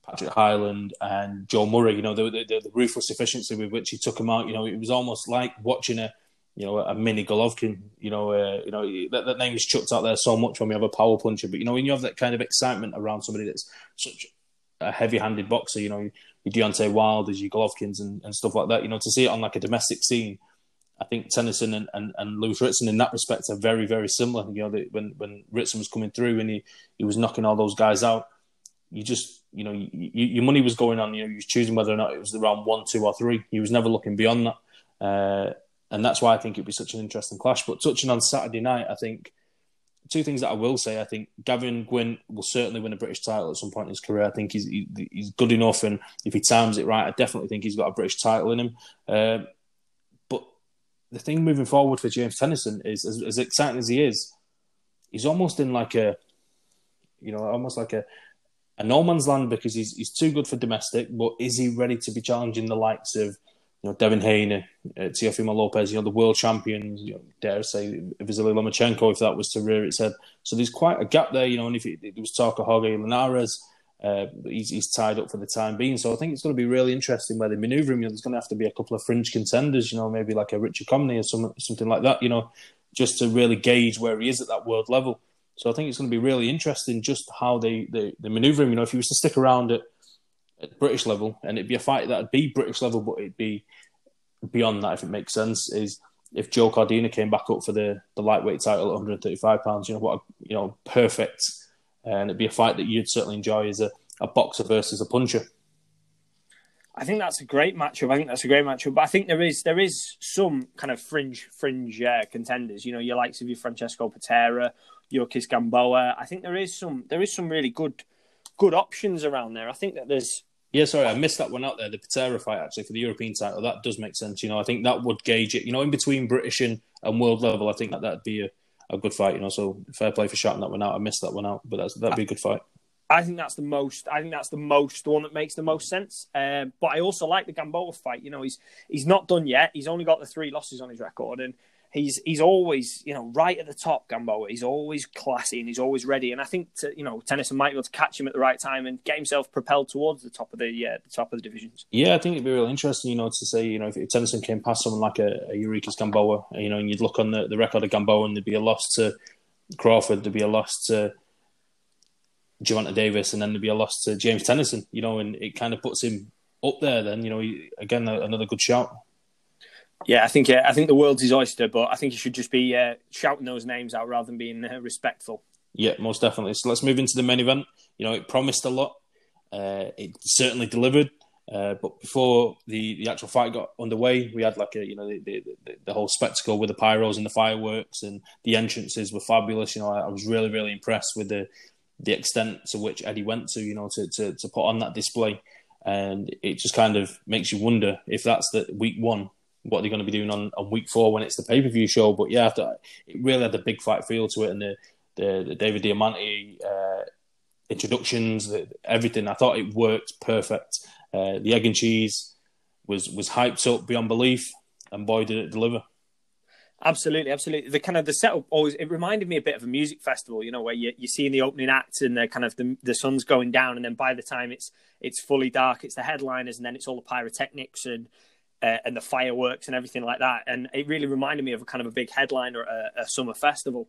Patrick Hyland and Joe Murray. You know, the, the, the, ruthless efficiency with which he took him out. You know, it was almost like watching a, you know, a mini Golovkin. You know, uh, you know that, that name is chucked out there so much when we have a power puncher. But you know, when you have that kind of excitement around somebody that's such a heavy-handed boxer, you know, your Deontay Wilder's, your Golovkins, and, and stuff like that. You know, to see it on like a domestic scene I think Tennyson and, and, and Lewis Ritson in that respect are very, very similar. You know, when when Ritson was coming through and he, he was knocking all those guys out, you just, you know, you, your money was going on. You know, you was choosing whether or not it was around one, two, or three. He was never looking beyond that, uh, and that's why I think it'd be such an interesting clash. But touching on Saturday night, I think two things that I will say. I think Gavin Gwynn will certainly win a British title at some point in his career. I think he's he, he's good enough, and if he times it right, I definitely think he's got a British title in him. Uh, the thing moving forward for James Tennyson is, as, as, exciting as he is, he's almost in like a, you know, almost like a, a no man's land because he's he's too good for domestic. But is he ready to be challenging the likes of you know, Devin Haney, uh, Teofimo Lopez, you know, the world champions, you know, dare say, Vasily Lomachenko, if that was to rear its head. So there's quite a gap there, you know, and if it, there was talk of Jorge Linares, uh, he's, he's tied up for the time being. So I think it's going to be really interesting where they manoeuvre him. You know, there's going to have to be a couple of fringe contenders, you know, maybe like a Richard Commey or some, something like that, you know, just to really gauge where he is at that world level. So I think it's going to be really interesting just how they, they, they manoeuvre him. You know, if he was to stick around at at British level, and it'd be a fight that'd be British level, but it'd be beyond that, if it makes sense. Is if Joe Cordina came back up for the, the lightweight title at 135 pounds, you know what, a, you know, perfect, and it'd be a fight that you'd certainly enjoy as a, a boxer versus a puncher. I think that's a great matchup. I think that's a great matchup. But I think there is there is some kind of fringe fringe uh, contenders. You know, your likes of your Francesco Patera, your Kiss Gamboa. I think there is some there is some really good good options around there. I think that there's yeah, sorry, I missed that one out there. The Patera fight actually for the European title that does make sense. You know, I think that would gauge it. You know, in between British and, and world level, I think that that'd be a, a good fight. You know, so fair play for shouting that one out. I missed that one out, but that's that'd be a good fight. I think that's the most. I think that's the most the one that makes the most sense. Um, but I also like the Gamboa fight. You know, he's he's not done yet. He's only got the three losses on his record, and he's he's always you know right at the top. Gamboa, he's always classy and he's always ready. And I think to, you know Tennyson might be able to catch him at the right time and get himself propelled towards the top of the uh, the top of the divisions. Yeah, I think it'd be really interesting. You know, to say you know if, if Tennyson came past someone like a, a Yuriorkis Gamboa, you know, and you'd look on the, the record of Gamboa and there'd be a loss to Crawford, there'd be a loss to Gervonta Davis, and then there'd be a loss to James Tennyson. You know, and it kind of puts him up there. Then you know, again another good shout. Yeah, I think uh, I think the world's his oyster, but I think he should just be uh, shouting those names out rather than being uh, respectful. Yeah, most definitely. So let's move into the main event. You know, it promised a lot. Uh, it certainly delivered. Uh, but before the, the actual fight got underway, we had like a you know the, the, the, whole spectacle with the pyros and the fireworks and the entrances were fabulous. You know, I, I was really really impressed with the the extent to which Eddie went to. You know, to to, to put on that display, and it just kind of makes you wonder if that's the week one what they're going to be doing on, on week four when it's the pay per view show. But yeah, after, it really had a big fight feel to it, and the the, the David Diamante uh, introductions, the, everything. I thought it worked perfect. Uh, the egg and cheese was was hyped up beyond belief, and boy, did it deliver. Absolutely, absolutely. The kind of the setup always it reminded me a bit of a music festival, you know, where you you see in the opening act and the kind of the the sun's going down, and then by the time it's it's fully dark, it's the headliners, and then it's all the pyrotechnics and uh, and the fireworks and everything like that. And it really reminded me of a kind of a big headliner at a, a summer festival.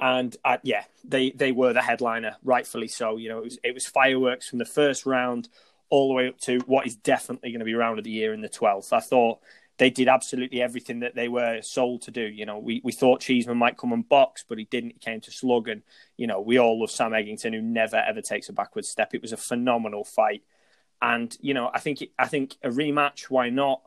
And uh, yeah, they they were the headliner, rightfully so. You know, it was it was fireworks from the first round all the way up to what is definitely going to be round of the year in the twelfth. I thought they did absolutely everything that they were sold to do. You know, we, we thought Cheeseman might come and box, but he didn't. He came to slug, and you know, we all love Sam Eggington, who never ever takes a backward step. It was a phenomenal fight, and you know, I think I think a rematch. Why not?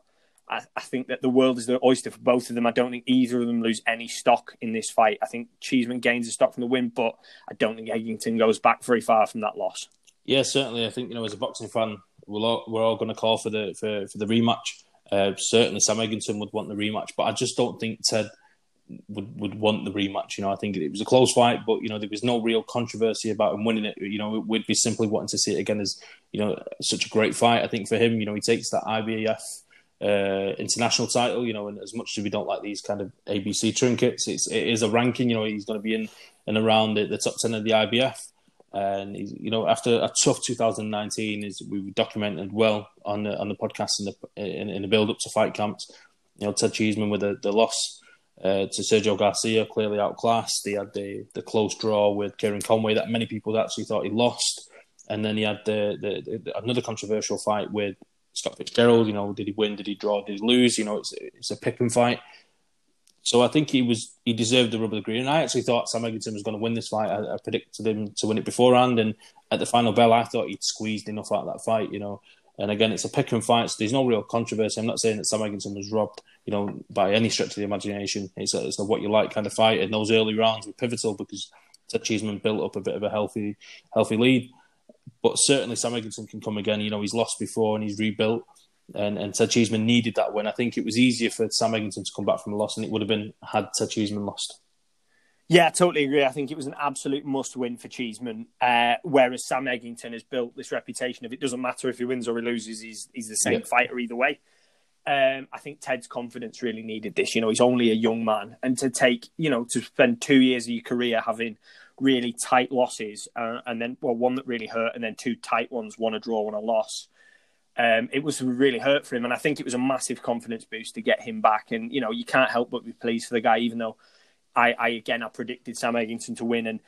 I, I, think that the world is the oyster for both of them. I don't think either of them lose any stock in this fight. I think Cheeseman gains a stock from the win, but I don't think Eggington goes back very far from that loss. Yeah, certainly. I think you know, as a boxing fan, we're all, we're all going to call for the for, for the rematch. Uh, certainly, Sam Eggington would want the rematch, but I just don't think Ted would would want the rematch. You know, I think it was a close fight, but you know there was no real controversy about him winning it. You know, we'd be simply wanting to see it again as you know such a great fight. I think for him, you know, he takes that IBF uh, international title. You know, and as much as we don't like these kind of ABC trinkets, it's it is a ranking. You know, he's going to be in and around the, the top ten of the IBF. And you know, after a tough 2019, is we documented well on the on the podcast in the in, in the build up to fight camps. You know, Ted Cheeseman with the, the loss uh, to Sergio Garcia, clearly outclassed. He had the the close draw with Kieran Conway that many people actually thought he lost, and then he had the, the, the another controversial fight with Scott Fitzgerald. You know, did he win? Did he draw? Did he lose? You know, it's it's a pick and fight. So I think he was he deserved the rub of the green. And I actually thought Sam Eggington was going to win this fight. I, I, predicted him to win it beforehand, and at the final bell, I thought he'd squeezed enough out of that fight. You know, and again, it's a pick and fight. So there's no real controversy. I'm not saying that Sam Eggington was robbed, you know, by any stretch of the imagination. It's a, it's a what you like kind of fight, and those early rounds were pivotal because Ted Cheeseman built up a bit of a healthy healthy lead. But certainly Sam Eggington can come again. You know, he's lost before and he's rebuilt and, and Ted Cheeseman needed that win. I think it was easier for Sam Eggington to come back from a loss than it would have been had Ted Cheeseman lost. Yeah, I totally agree. I think it was an absolute must win for Cheeseman. Uh, whereas Sam Eggington has built this reputation of it doesn't matter if he wins or he loses, he's, he's the same yeah. fighter either way. Um, I think Ted's confidence really needed this. You know, he's only a young man, and to take, you know, to spend two years of your career having really tight losses, uh, and then well, one that really hurt, and then two tight ones, one a draw, one a loss um, it was really hurt for him. And I think it was a massive confidence boost to get him back. And, you know, you can't help but be pleased for the guy, even though I, I again, I predicted Sam Eggington to win and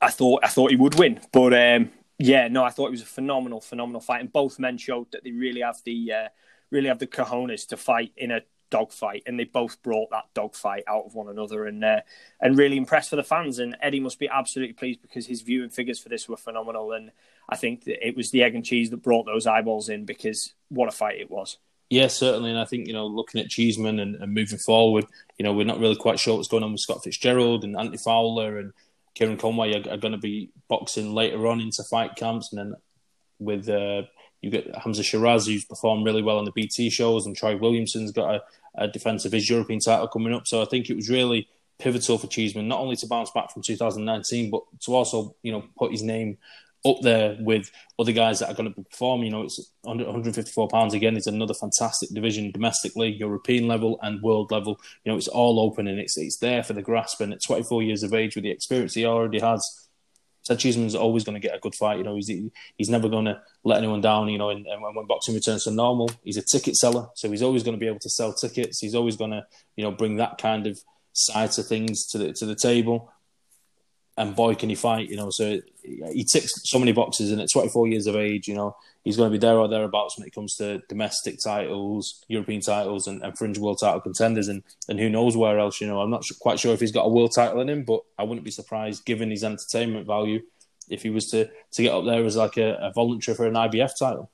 I thought, I thought he would win. But, um, yeah, no, I thought it was a phenomenal, phenomenal fight. And both men showed that they really have the, uh, really have the cojones to fight in a dogfight, and they both brought that dogfight out of one another, and uh, and really impressed for the fans. And Eddie must be absolutely pleased because his viewing figures for this were phenomenal, and I think it was the egg and cheese that brought those eyeballs in because what a fight it was. Yeah, certainly. And I think, you know, looking at Cheeseman and, and, moving forward, you know, we're not really quite sure what's going on with Scott Fitzgerald and Anthony Fowler and Kieran Conway are, are going to be boxing later on into fight camps. And then with, uh, you get Hamzah Sheeraz, who's performed really well on the BT shows, and Troy Williamson's got a, a defence of his European title coming up. So I think it was really pivotal for Cheeseman, not only to bounce back from 2019, but to also, you know, put his name up there with other guys that are going to perform. You know, it's 154 pounds again. It's another fantastic division domestically, European level, and world level. You know, it's all open and it's it's there for the grasp. And at 24 years of age, with the experience he already has, Ted Cheeseman's always going to get a good fight. You know, he's he's never going to let anyone down. You know, and, and when boxing returns to normal, he's a ticket seller, so he's always going to be able to sell tickets. He's always going to, you know, bring that kind of side to things to the to the table and boy, can he fight! You know, so he ticks so many boxes, and at 24 years of age, you know, he's going to be there or thereabouts when it comes to domestic titles, European titles, and, and fringe world title contenders, and and who knows where else. You know, I'm not quite sure if he's got a world title in him, but I wouldn't be surprised, given his entertainment value, if he was to to get up there as like a, a voluntary for an IBF title.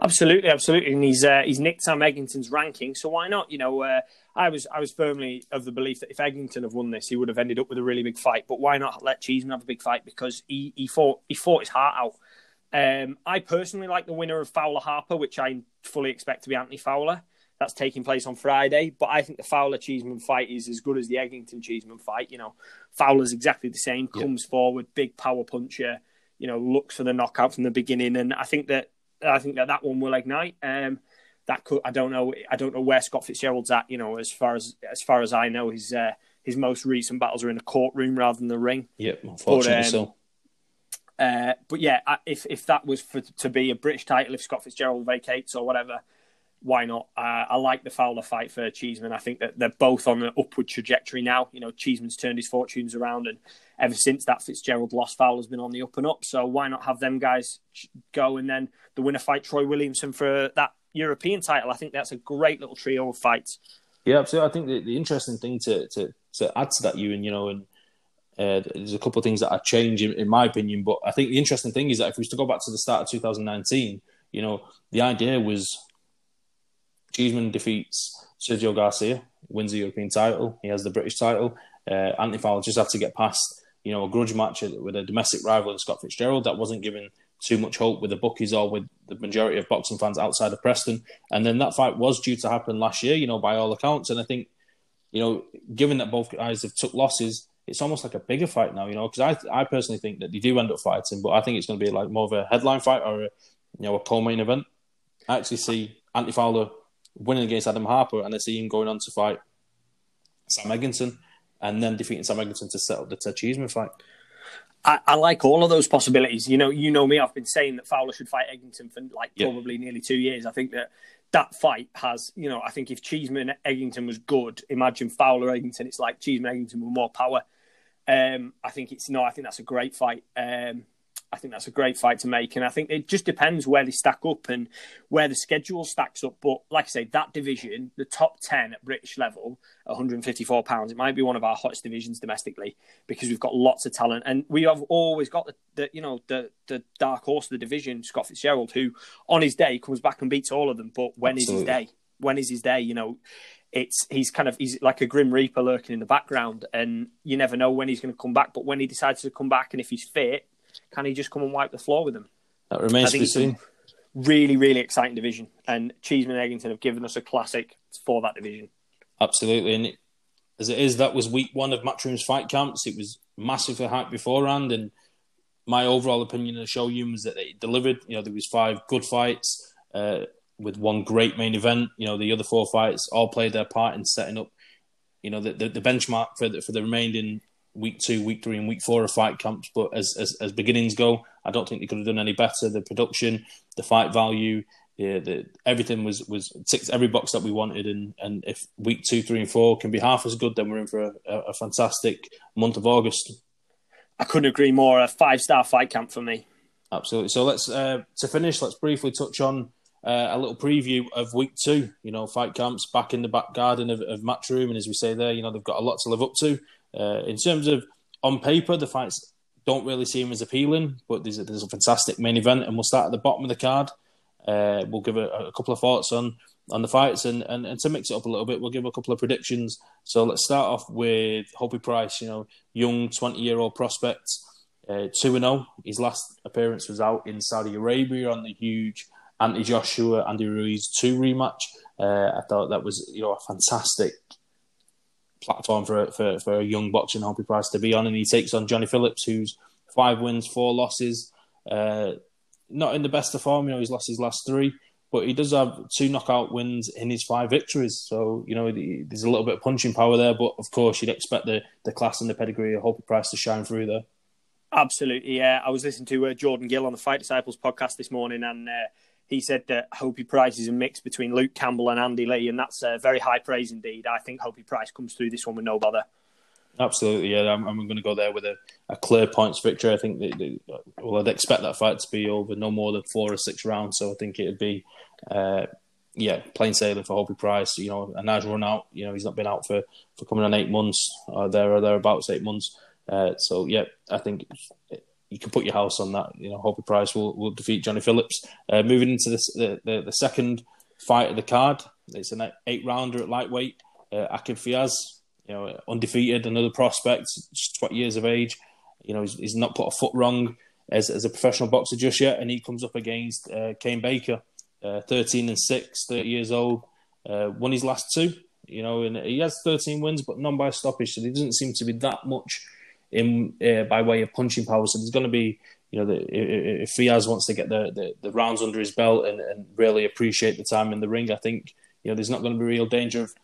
Absolutely, absolutely, and he's uh, he's nicked Sam Eggington's ranking, so why not? You know, uh, I was I was firmly of the belief that if Eggington have won this, he would have ended up with a really big fight. But why not let Cheeseman have a big fight because he he fought he fought his heart out. Um, I personally like the winner of Fowler Harper, which I fully expect to be Anthony Fowler. That's taking place on Friday, but I think the Fowler Cheeseman fight is as good as the Eggington Cheeseman fight. You know, Fowler's exactly the same, comes yep. forward, big power puncher. You know, looks for the knockout from the beginning, and I think that I think that that one will ignite. Um, that could I don't know I don't know where Scott Fitzgerald's at. You know, as far as as far as I know, his uh, his most recent battles are in a courtroom rather than the ring. Yep, unfortunately but, um, so. Uh, but yeah, if if that was for to be a British title, if Scott Fitzgerald vacates or whatever, why not? Uh, I like the Fowler fight for Cheeseman. I think that they're both on an upward trajectory now. You know, Cheeseman's turned his fortunes around, and ever since that Fitzgerald lost, Fowler's been on the up and up. So why not have them guys go and then the winner fight Troy Williamson for that European title? I think that's a great little trio of fights. Yeah, absolutely. I think the, the interesting thing to, to, to add to that, and you know, and uh, there's a couple of things that are changing in, my opinion. But I think the interesting thing is that if we was to go back to the start of 2019, you know, the idea was Cheeseman defeats Sergio Garcia, wins the European title. He has the British title. Uh, Anthony Fowler just have to get past, you know, a grudge match with a domestic rival in Scott Fitzgerald that wasn't given too much hope with the bookies or with the majority of boxing fans outside of Preston. And then that fight was due to happen last year, you know, by all accounts. And I think, you know, given that both guys have took losses, it's almost like a bigger fight now, you know, because I, I personally think that they do end up fighting, but I think it's going to be like more of a headline fight or a, you know, a co-main event. I actually see Anthony Fowler winning against Adam Harper, and I see him going on to fight Sam Eggington, and then defeating Sam Eggington to set up the Ted Cheeseman fight. I, I, like all of those possibilities. You know, you know me. I've been saying that Fowler should fight Eggington for like yeah. probably nearly two years. I think that that fight has, you know, I think if Cheeseman Eggington was good, imagine Fowler Eggington. It's like Cheeseman Eggington with more power. Um, I think it's no. I think that's a great fight. Um, I think that's a great fight to make, and I think it just depends where they stack up and where the schedule stacks up. But like I say, that division, the top ten at British level, 154 pounds, it might be one of our hottest divisions domestically because we've got lots of talent, and we have always got the, the you know the the dark horse of the division, Scott Fitzgerald, who on his day comes back and beats all of them. But when Absolutely. is his day? When is his day? You know, it's he's kind of he's like a grim reaper lurking in the background, and you never know when he's going to come back. But when he decides to come back, and if he's fit can he just come and wipe the floor with them? That remains to be seen. Really, really exciting division, and Cheeseman and Eggington have given us a classic for that division. Absolutely, and it, as it is, that was week one of Matchroom's fight camps. It was massively hyped beforehand, and my overall opinion of the show was that it delivered. You know, there was five good fights uh, with one great main event. You know, the other four fights all played their part in setting up. You know, the, the, the benchmark for the, for the remaining week two, week three, and week four of fight camps. But as, as, as beginnings go, I don't think they could have done any better. The production, the fight value, yeah, the, everything was was ticked every box that we wanted. And, and if week two, three, and four can be half as good, then we're in for a, a, a fantastic month of August. I couldn't agree more. A five star fight camp for me. Absolutely. So let's uh, to finish. Let's briefly touch on uh, a little preview of week two. You know, fight camps back in the back garden of, of Matchroom, and as we say there, you know they've got a lot to live up to. Uh, in terms of on paper, the fights don't really seem as appealing, but there's a, there's a fantastic main event, and we'll start at the bottom of the card. Uh, we'll give a, a, couple of thoughts on on the fights, and, and, and to mix it up a little bit, we'll give a couple of predictions. So let's start off with Hopey Price. You know, young twenty year old prospect, uh, two and zero. Oh. His last appearance was out in Saudi Arabia on the huge Anthony Joshua Andy Ruiz two rematch. Uh, I thought that was you know a fantastic platform for for, for a young boxing Hopey Price to be on, and he takes on Johnny Phillips, who's five wins, four losses, uh, not in the best of form. You know, he's lost his last three, but he does have two knockout wins in his five victories. So you know, there's a little bit of punching power there, but of course, you'd expect the the class and the pedigree of Hopey Price to shine through there. Absolutely, yeah. I was listening to uh, Jordan Gill on the Fight Disciples podcast this morning, and uh, he said that Hopey Price is a mix between Luke Campbell and Andy Lee, and that's a very high praise indeed. I think Hopey Price comes through this one with no bother. Absolutely, yeah. I'm, I'm going to go there with a, a clear points victory. I think that, well, I'd expect that fight to be over no more than four or six rounds. So I think it'd be, uh, yeah, plain sailing for Hopey Price. You know, a nice run out. You know, he's not been out for, for coming on eight months, or there or thereabouts, eight months. Uh, so yeah, I think you can put your house on that. You know, Hopey Price will, will defeat Johnny Phillips. Uh, moving into this, the, the, the second fight of the card, it's an eight rounder at lightweight. Uh, Akib Fiaz, you know, undefeated, another prospect, just 20 years of age. You know, he's, he's, not put a foot wrong as, as a professional boxer just yet, and he comes up against uh, Kane Baker, uh, 13 and 6, 30 years old, uh, won his last two. You know, and he has 13 wins, but none by stoppage, so he doesn't seem to be that much in uh, by way of punching power. So there's going to be, you know, the, if Fiaz wants to get the, the, the, rounds under his belt and, and really appreciate the time in the ring, I think you know there's not going to be real danger of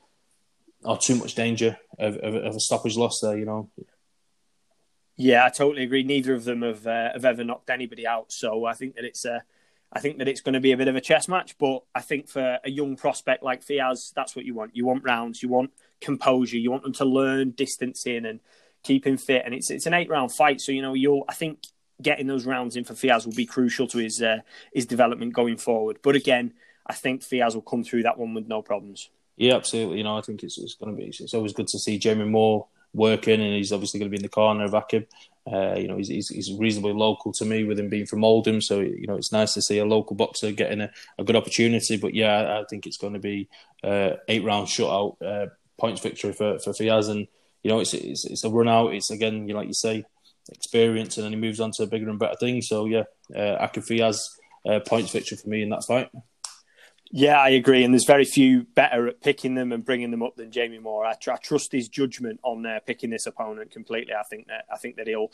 or too much danger of, of, of a stoppage loss there. You know. Yeah, I totally agree. Neither of them have uh, have ever knocked anybody out, so I think that it's a. I think that it's going to be a bit of a chess match, but I think for a young prospect like Fiaz, that's what you want. You want rounds, you want composure, you want them to learn distancing and keep him fit, and it's it's an eight round fight. So you know, you'll I think getting those rounds in for Fiaz will be crucial to his uh, his development going forward. But again, I think Fiaz will come through that one with no problems. Yeah, absolutely. You know, I think it's, it's going to be. It's always good to see Jamie Moore working, and he's obviously going to be in the corner of Akib. Uh, you know, he's, he's, he's, reasonably local to me with him being from Oldham. So, you know, it's nice to see a local boxer getting a, a good opportunity. But yeah, I, I think it's going to be uh, eight round shutout uh, points victory for, for Fiaz. And you know, it's, it's, it's a run out. It's again, you know, like you say, experience, and then he moves on to a bigger and better things. So yeah, uh, Akib Fiaz uh, points victory for me in that fight. Yeah, I agree. And there's very few better at picking them and bringing them up than Jamie Moore. I, tr- I trust his judgment on uh, picking this opponent completely. I think that I think that he'll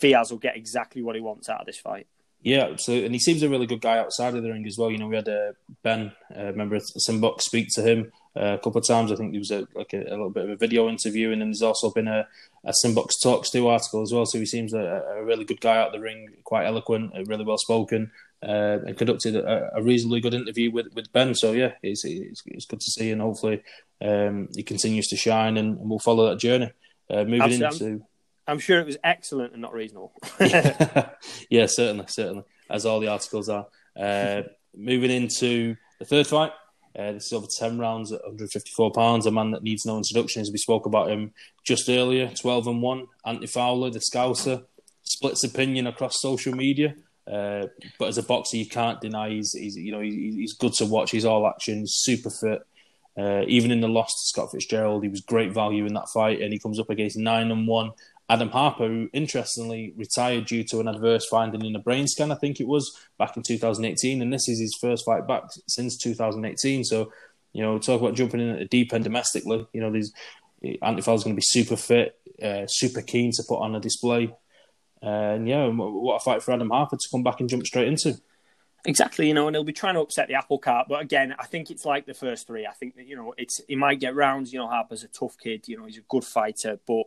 Fiaz will get exactly what he wants out of this fight. Yeah, so and he seems a really good guy outside of the ring as well. You know, we had uh, Ben, uh, member of Simbox, speak to him uh, a couple of times. I think there was a, like a, a, little bit of a video interview, and then there's also been a, a Simbox Talks to article as well. So he seems a, a, really good guy out the ring, quite eloquent, really well spoken, uh, and conducted a, reasonably good interview with, with Ben. So yeah, it's, it's, it's good to see, and hopefully um, he continues to shine, and, and we'll follow that journey. Uh, moving Absolutely. into I'm sure it was excellent and not reasonable. yeah, certainly, certainly, as all the articles are. Uh, moving into the third fight, uh, this is over 10 rounds at 154 pounds. A man that needs no introduction, as we spoke about him just earlier. 12 and 1. Anthony Fowler, the Scouser, splits opinion across social media. Uh, but as a boxer, you can't deny he's, he's you know he's, he's good to watch. He's all action, super fit. Uh, even in the loss to Scott Fitzgerald, he was great value in that fight, and he comes up against nine and one Adam Harper, who interestingly retired due to an adverse finding in a brain scan, I think it was back in 2018, and this is his first fight back since 2018. So, you know, talk about jumping in at the deep end domestically. You know, these Fowler's going to be super fit, uh, super keen to put on a display, and yeah, what a fight for Adam Harper to come back and jump straight into. Exactly, you know, and he'll be trying to upset the apple cart. But again, I think it's like the first three. I think that you know, it's he might get rounds. You know, Harper's a tough kid. You know, he's a good fighter, but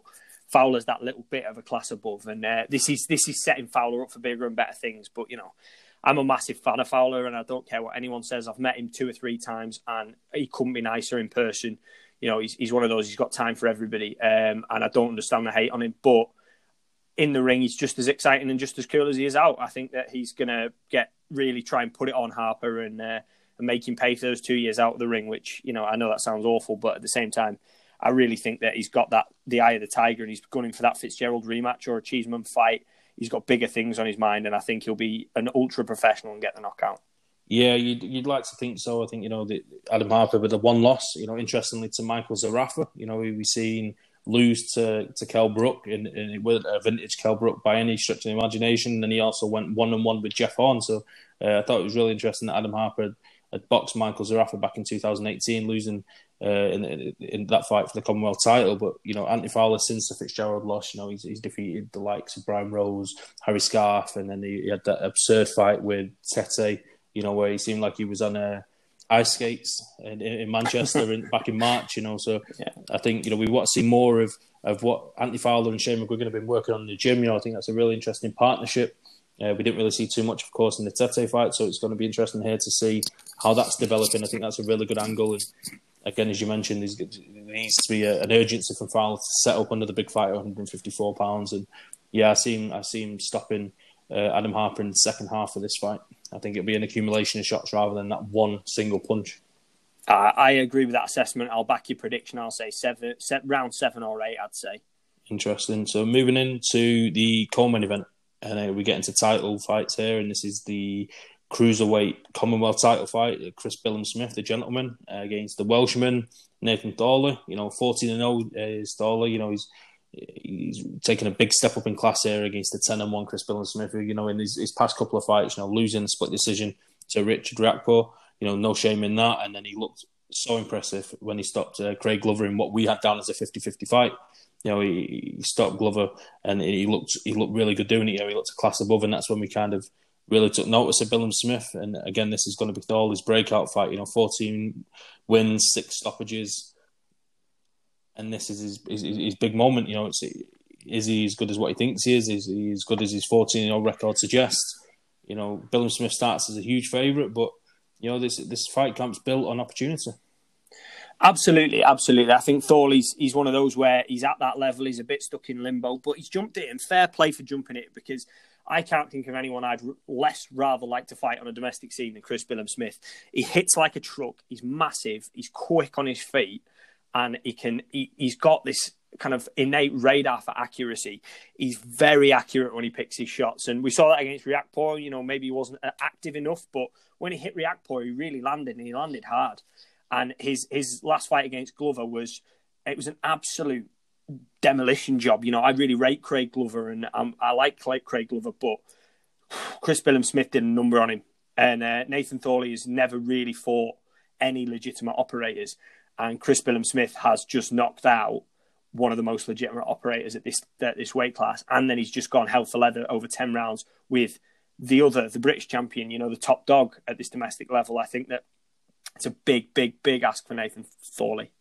Fowler's that little bit of a class above, and uh, this is this is setting Fowler up for bigger and better things. But you know, I'm a massive fan of Fowler, and I don't care what anyone says. I've met him two or three times, and he couldn't be nicer in person. You know, he's he's one of those. He's got time for everybody, um, and I don't understand the hate on him. But in the ring, he's just as exciting and just as cool as he is out. I think that he's gonna get really try and put it on Harper and uh, and make him pay for those two years out of the ring. Which you know, I know that sounds awful, but at the same time I really think that he's got that the eye of the tiger and he's gunning for that Fitzgerald rematch or a Cheeseman fight. He's got bigger things on his mind, and I think he'll be an ultra professional and get the knockout. Yeah, you'd, you'd like to think so. I think you know the, Adam Harper with the one loss. You know, interestingly to Michael Zarafa, You know, we've seen lose to to Kell Brook in, in with a vintage Kell Brook by any stretch of the imagination. And he also went one on one with Jeff Horn. So uh, I thought it was really interesting that Adam Harper had, had boxed Michael Zarafa back in 2018, losing uh, in, in, that fight for the Commonwealth title. But you know, Anthony Fowler since the Fitzgerald loss, you know, he's, he's defeated the likes of Brian Rose, Harry Scarff, and then he, he, had that absurd fight with Tete. You know, where he seemed like he was on a ice skates in, in Manchester in, back in March. You know, so yeah. I think you know we want to see more of of what Anthony Fowler and Shane McGuigan have been working on in the gym. You know, I think that's a really interesting partnership. Uh, we didn't really see too much, of course, in the Tete fight, so it's going to be interesting here to see how that's developing. I think that's a really good angle, and again, as you mentioned, there needs to be a, an urgency from Fowler to set up under the big fight at 154 pounds. And yeah, I see him, I see him stopping uh, Adam Harper in the second half of this fight. I think it'll be an accumulation of shots rather than that one single punch. Uh, I agree with that assessment. I'll back your prediction. I'll say seven, round seven or eight. I'd say. Interesting. So moving into the co-main event, and uh, we get into title fights here, and this is the cruiserweight Commonwealth title fight. Chris Billam-Smith, the gentleman, uh, against the Welshman Nathan Thorley. You know, fourteen and zero oh, is Thorley. You know, he's he's taken a big step up in class here against the ten and one Chris Billam-Smith. Who you know in his, his, past couple of fights, you know, losing split decision to Richard Riakporhe. You know, no shame in that. And then he looked so impressive when he stopped uh, Craig Glover in what we had down as a 50-50 fight. You know, he, he stopped Glover and he looked he looked really good doing it. You know, he looked a class above, and that's when we kind of really took notice of Billam-Smith. And again, this is going to be all his breakout fight. You know, 14 wins, six stoppages, and this is his, his, his big moment. You know, it's, is he as good as what he thinks he is? Is he as good as his 14 0 record suggests? You know, Billam-Smith starts as a huge favourite, but you know this this fight camp's built on opportunity. Absolutely, absolutely. I think Thorley's he's one of those where he's at that level. He's a bit stuck in limbo, but he's jumped it, and fair play for jumping it because I can't think of anyone I'd less rather like to fight on a domestic scene than Chris Billam-Smith. He hits like a truck. He's massive. He's quick on his feet, and he can. He, he's got this kind of innate radar for accuracy. He's very accurate when he picks his shots, and we saw that against Riakporhe. You know, maybe he wasn't uh, active enough, but when he hit Riakporhe, he really landed, and he landed hard. And his his last fight against Glover was it was an absolute demolition job. You know, I really rate Craig Glover and um, I like Craig Glover, but Chris Billam-Smith did a number on him. And uh, Nathan Thorley has never really fought any legitimate operators. And Chris Billam-Smith has just knocked out one of the most legitimate operators at this at this weight class. And then he's just gone hell for leather over 10 rounds with the other, the British champion, you know, the top dog at this domestic level. I think that it's a big, big, big ask for Nathan Thorley.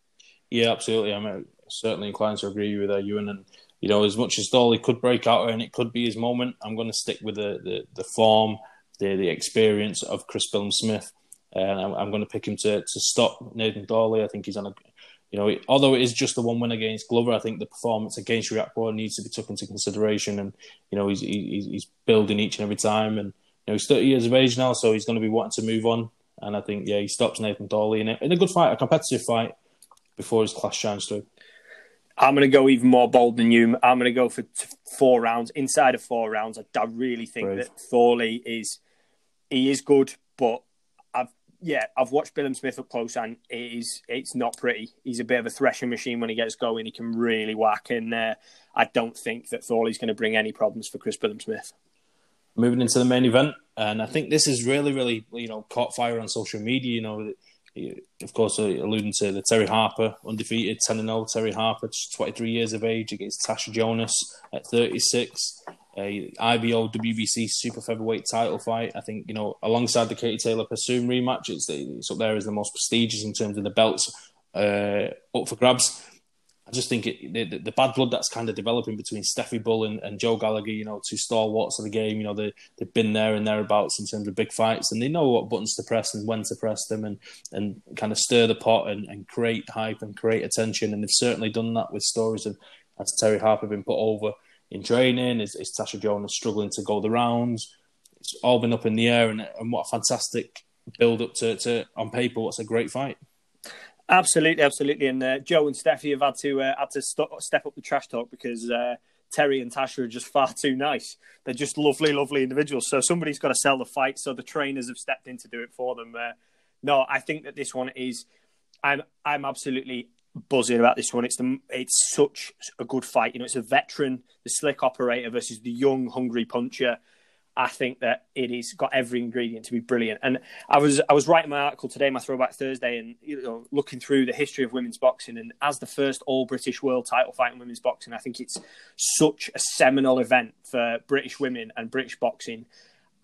Yeah, absolutely. I mean, certainly inclined to agree with uh, Ewan. And you know, as much as Thorley could break out and it could be his moment, I'm going to stick with the the, the form, the the experience of Chris Billam-Smith, and I'm, I'm, going to pick him to to stop Nathan Thorley. I think he's on a you know, although it is just the one win against Glover, I think the performance against Riakporhe needs to be taken into consideration. And you know, he's he's, he's building each and every time, and you know, he's 30 years of age now, so he's going to be wanting to move on. And I think, yeah, he stops Nathan Thorley in a, in a good fight, a competitive fight, before his class shines through. I'm going to go even more bold than you. I'm going to go for t- four rounds. Inside of four rounds, I, I really think Brave. that Thorley is he is good, but I've yeah I've watched Billam Smith up close and it is it's not pretty. He's a bit of a threshing machine when he gets going. He can really whack, in there. I don't think that Thorley's going to bring any problems for Chris Billam Smith. Moving into the main event, and I think this is really really you know caught fire on social media. You know of course, uh, alluding to the Terri Harper, undefeated 10 0 Terri Harper, 23 years of age, against Tasha Jonas at 36. A IBO WBC super featherweight title fight. I think, you know, alongside the Katie Taylor Persoon rematch, it's, it's up there as the most prestigious in terms of the belts uh, up for grabs. I just think it, the, the, bad blood that's kind of developing between Stefy Bull and, and Joe Gallagher, you know, two stalwarts of the game, you know, they, they've been there and thereabouts in terms of big fights and they know what buttons to press and when to press them and, and kind of stir the pot and, and create hype and create attention. And they've certainly done that with stories of has Terri Harper been put over in training? Is, is Tasha Jonas struggling to go the rounds? It's all been up in the air and, and what a fantastic build up to, to on paper. What's a great fight. Absolutely, absolutely. And uh, Joe and Stefy have had to uh, had to st- step up the trash talk because uh, Terri and Tasha are just far too nice. They're just lovely, lovely individuals. So somebody's got to sell the fight. So the trainers have stepped in to do it for them. Uh, no, I think that this one is. I'm I'm absolutely buzzing about this one. It's the it's such a good fight. You know, it's a veteran, the slick operator versus the young, hungry puncher. I think that it has got every ingredient to be brilliant. And I was I was writing my article today, my Throwback Thursday, and you know, looking through the history of women's boxing. And as the first all British world title fight in women's boxing, I think it's such a seminal event for British women and British boxing.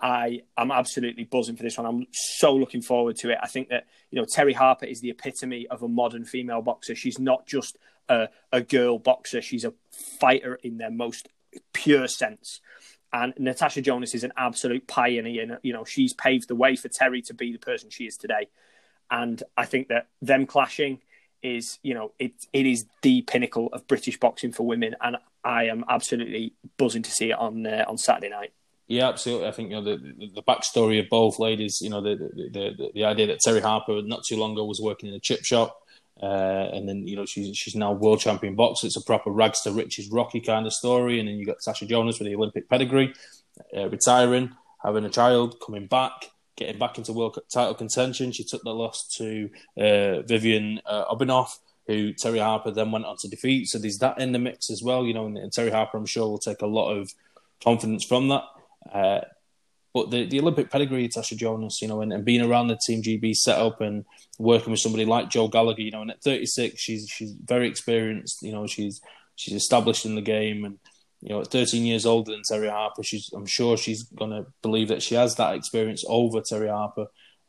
I am absolutely buzzing for this one. I'm so looking forward to it. I think that you know Terri Harper is the epitome of a modern female boxer. She's not just a, a girl boxer; she's a fighter in their most pure sense. And Natasha Jonas is an absolute pioneer. You know, she's paved the way for Terri to be the person she is today. And I think that them clashing is, you know, it it is the pinnacle of British boxing for women, and I am absolutely buzzing to see it on uh, on Saturday night. Yeah, absolutely. I think you know the the, the backstory of both ladies. You know the, the the the idea that Terri Harper not too long ago was working in a chip shop uh, and then you know she's she's now world champion boxer. It's a proper rags to riches Rocky kind of story. And then you got Tasha Jonas with the Olympic pedigree, uh, retiring, having a child, coming back, getting back into world title contention. She took the loss to uh, Vivian uh, Obenauf, who Terri Harper then went on to defeat. So there's that in the mix as well. You know, and, and Terri Harper, I'm sure, will take a lot of confidence from that. But the, the Olympic pedigree, Tasha Jonas, you know, and, and being around the Team GB setup and working with somebody like Joe Gallagher, you know, and at 36, she's she's very experienced. You know, she's she's established in the game, and you know, at 13 years older than Terri Harper, she's I'm sure she's gonna believe that she has that experience over Terri Harper,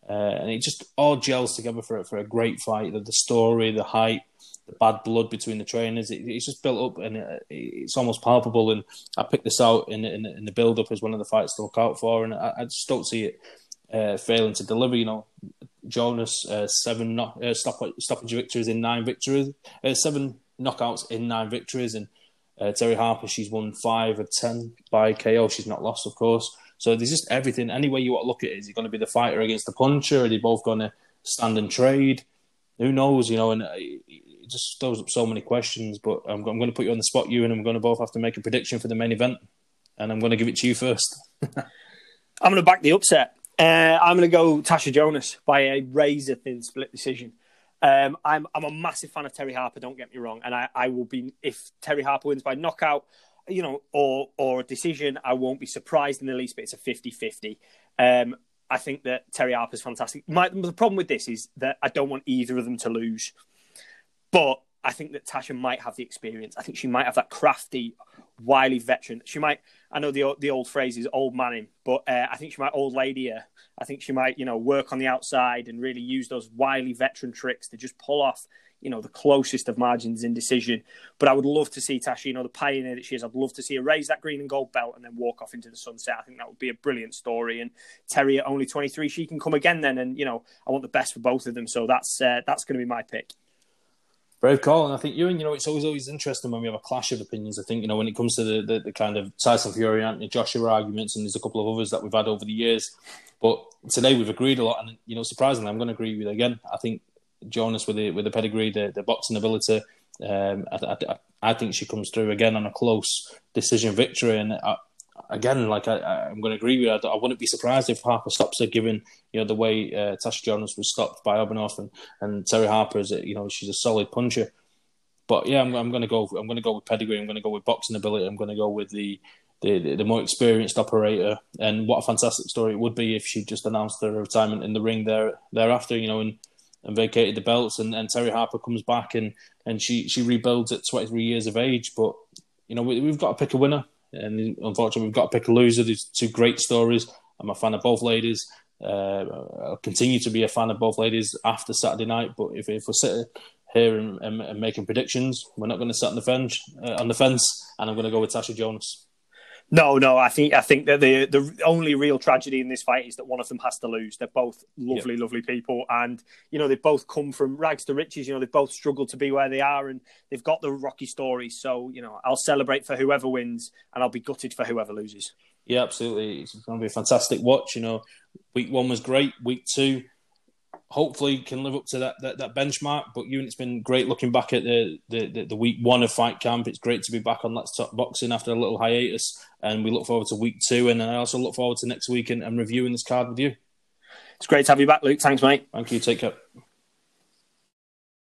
uh, and it just all gels together for for a great fight. The, the story, the hype, the bad blood between the trainers. It, it's just built up and it, it's almost palpable. And I picked this out in, in, in the build up as one of the fights to look out for, and I, I just don't see it uh, failing to deliver. You know, Jonas uh, seven uh, stop, stoppage victories in nine victories, uh, seven knockouts in nine victories, and uh, Terri Harper she's won five of ten by KO. She's not lost, of course. So there's just everything. Any way you want to look at it, is he going to be the fighter against the puncher? Are they both going to stand and trade? Who knows? You know, and uh, it just throws up so many questions. But I'm, I'm going to put you on the spot, you, and I'm going to both have to make a prediction for the main event. And I'm going to give it to you first. I'm going to back the upset. Uh, I'm going to go Tasha Jonas by a razor thin split decision. Um, I'm I'm a massive fan of Terri Harper. Don't get me wrong, and I, I will be if Terri Harper wins by knockout, you know, or or a decision, I won't be surprised in the least. But it's a 50-50. Um, I think that Terri Harper's fantastic. My, the problem with this is that I don't want either of them to lose. But I think that Tasha might have the experience. I think she might have that crafty, wily veteran. She might. I know the the old phrase is old manning, but uh, I think she might old lady her. I think she might, you know, work on the outside and really use those wily veteran tricks to just pull off, you know, the closest of margins in decision. But I would love to see Tasha, you know, the pioneer that she is. I'd love to see her raise that green and gold belt and then walk off into the sunset. I think that would be a brilliant story. And Terri at only 23, she can come again then. And you know, I want the best for both of them. So that's uh, that's going to be my pick. Brave call, and I think and you know it's always always interesting when we have a clash of opinions. I think you know when it comes to the, the, the kind of Tyson Fury, Anthony Joshua arguments, and there's a couple of others that we've had over the years. But today we've agreed a lot, and you know surprisingly, I'm going to agree with again. I think Jonas with the with the pedigree, the, the boxing ability, um, I, I, I, think she comes through again on a close decision victory, and again, like I, am going to agree with you. I, wouldn't be surprised if Harper stops her, given you know the way uh, Tasha Jonas was stopped by Obenauf and and Terri Harper is you know she's a solid puncher. But yeah, I'm, I'm going to go. I'm going to go with pedigree. I'm going to go with boxing ability. I'm going to go with the, the the more experienced operator. And what a fantastic story it would be if she just announced her retirement in the ring there thereafter. You know, and and vacated the belts, and, and Terri Harper comes back and and she she rebuilds at 23 years of age. But you know, we, we've got to pick a winner and unfortunately, we've got to pick a loser. There's two great stories. I'm a fan of both ladies. Uh, I'll continue to be a fan of both ladies after Saturday night. But if, if we're sitting here and, and, and, making predictions, we're not going to sit on the fence. Uh, on the fence, and I'm going to go with Tasha Jonas. No, no. I think I think that the the only real tragedy in this fight is that one of them has to lose. They're both lovely, yep. lovely people, and you know they've both come from rags to riches. You know they've both struggled to be where they are, and they've got the rocky stories. So you know I'll celebrate for whoever wins, and I'll be gutted for whoever loses. Yeah, absolutely. It's going to be a fantastic watch. You know, week one was great. Week two, hopefully can live up to that, that, that benchmark. But you, and it's been great looking back at the, the, the, the, week one of Fight Camp. It's great to be back on Let's Talk Boxing after a little hiatus. And we look forward to week two. And I also look forward to next week and, and reviewing this card with you. It's great to have you back, Luke. Thanks, mate. Thank you. Take care.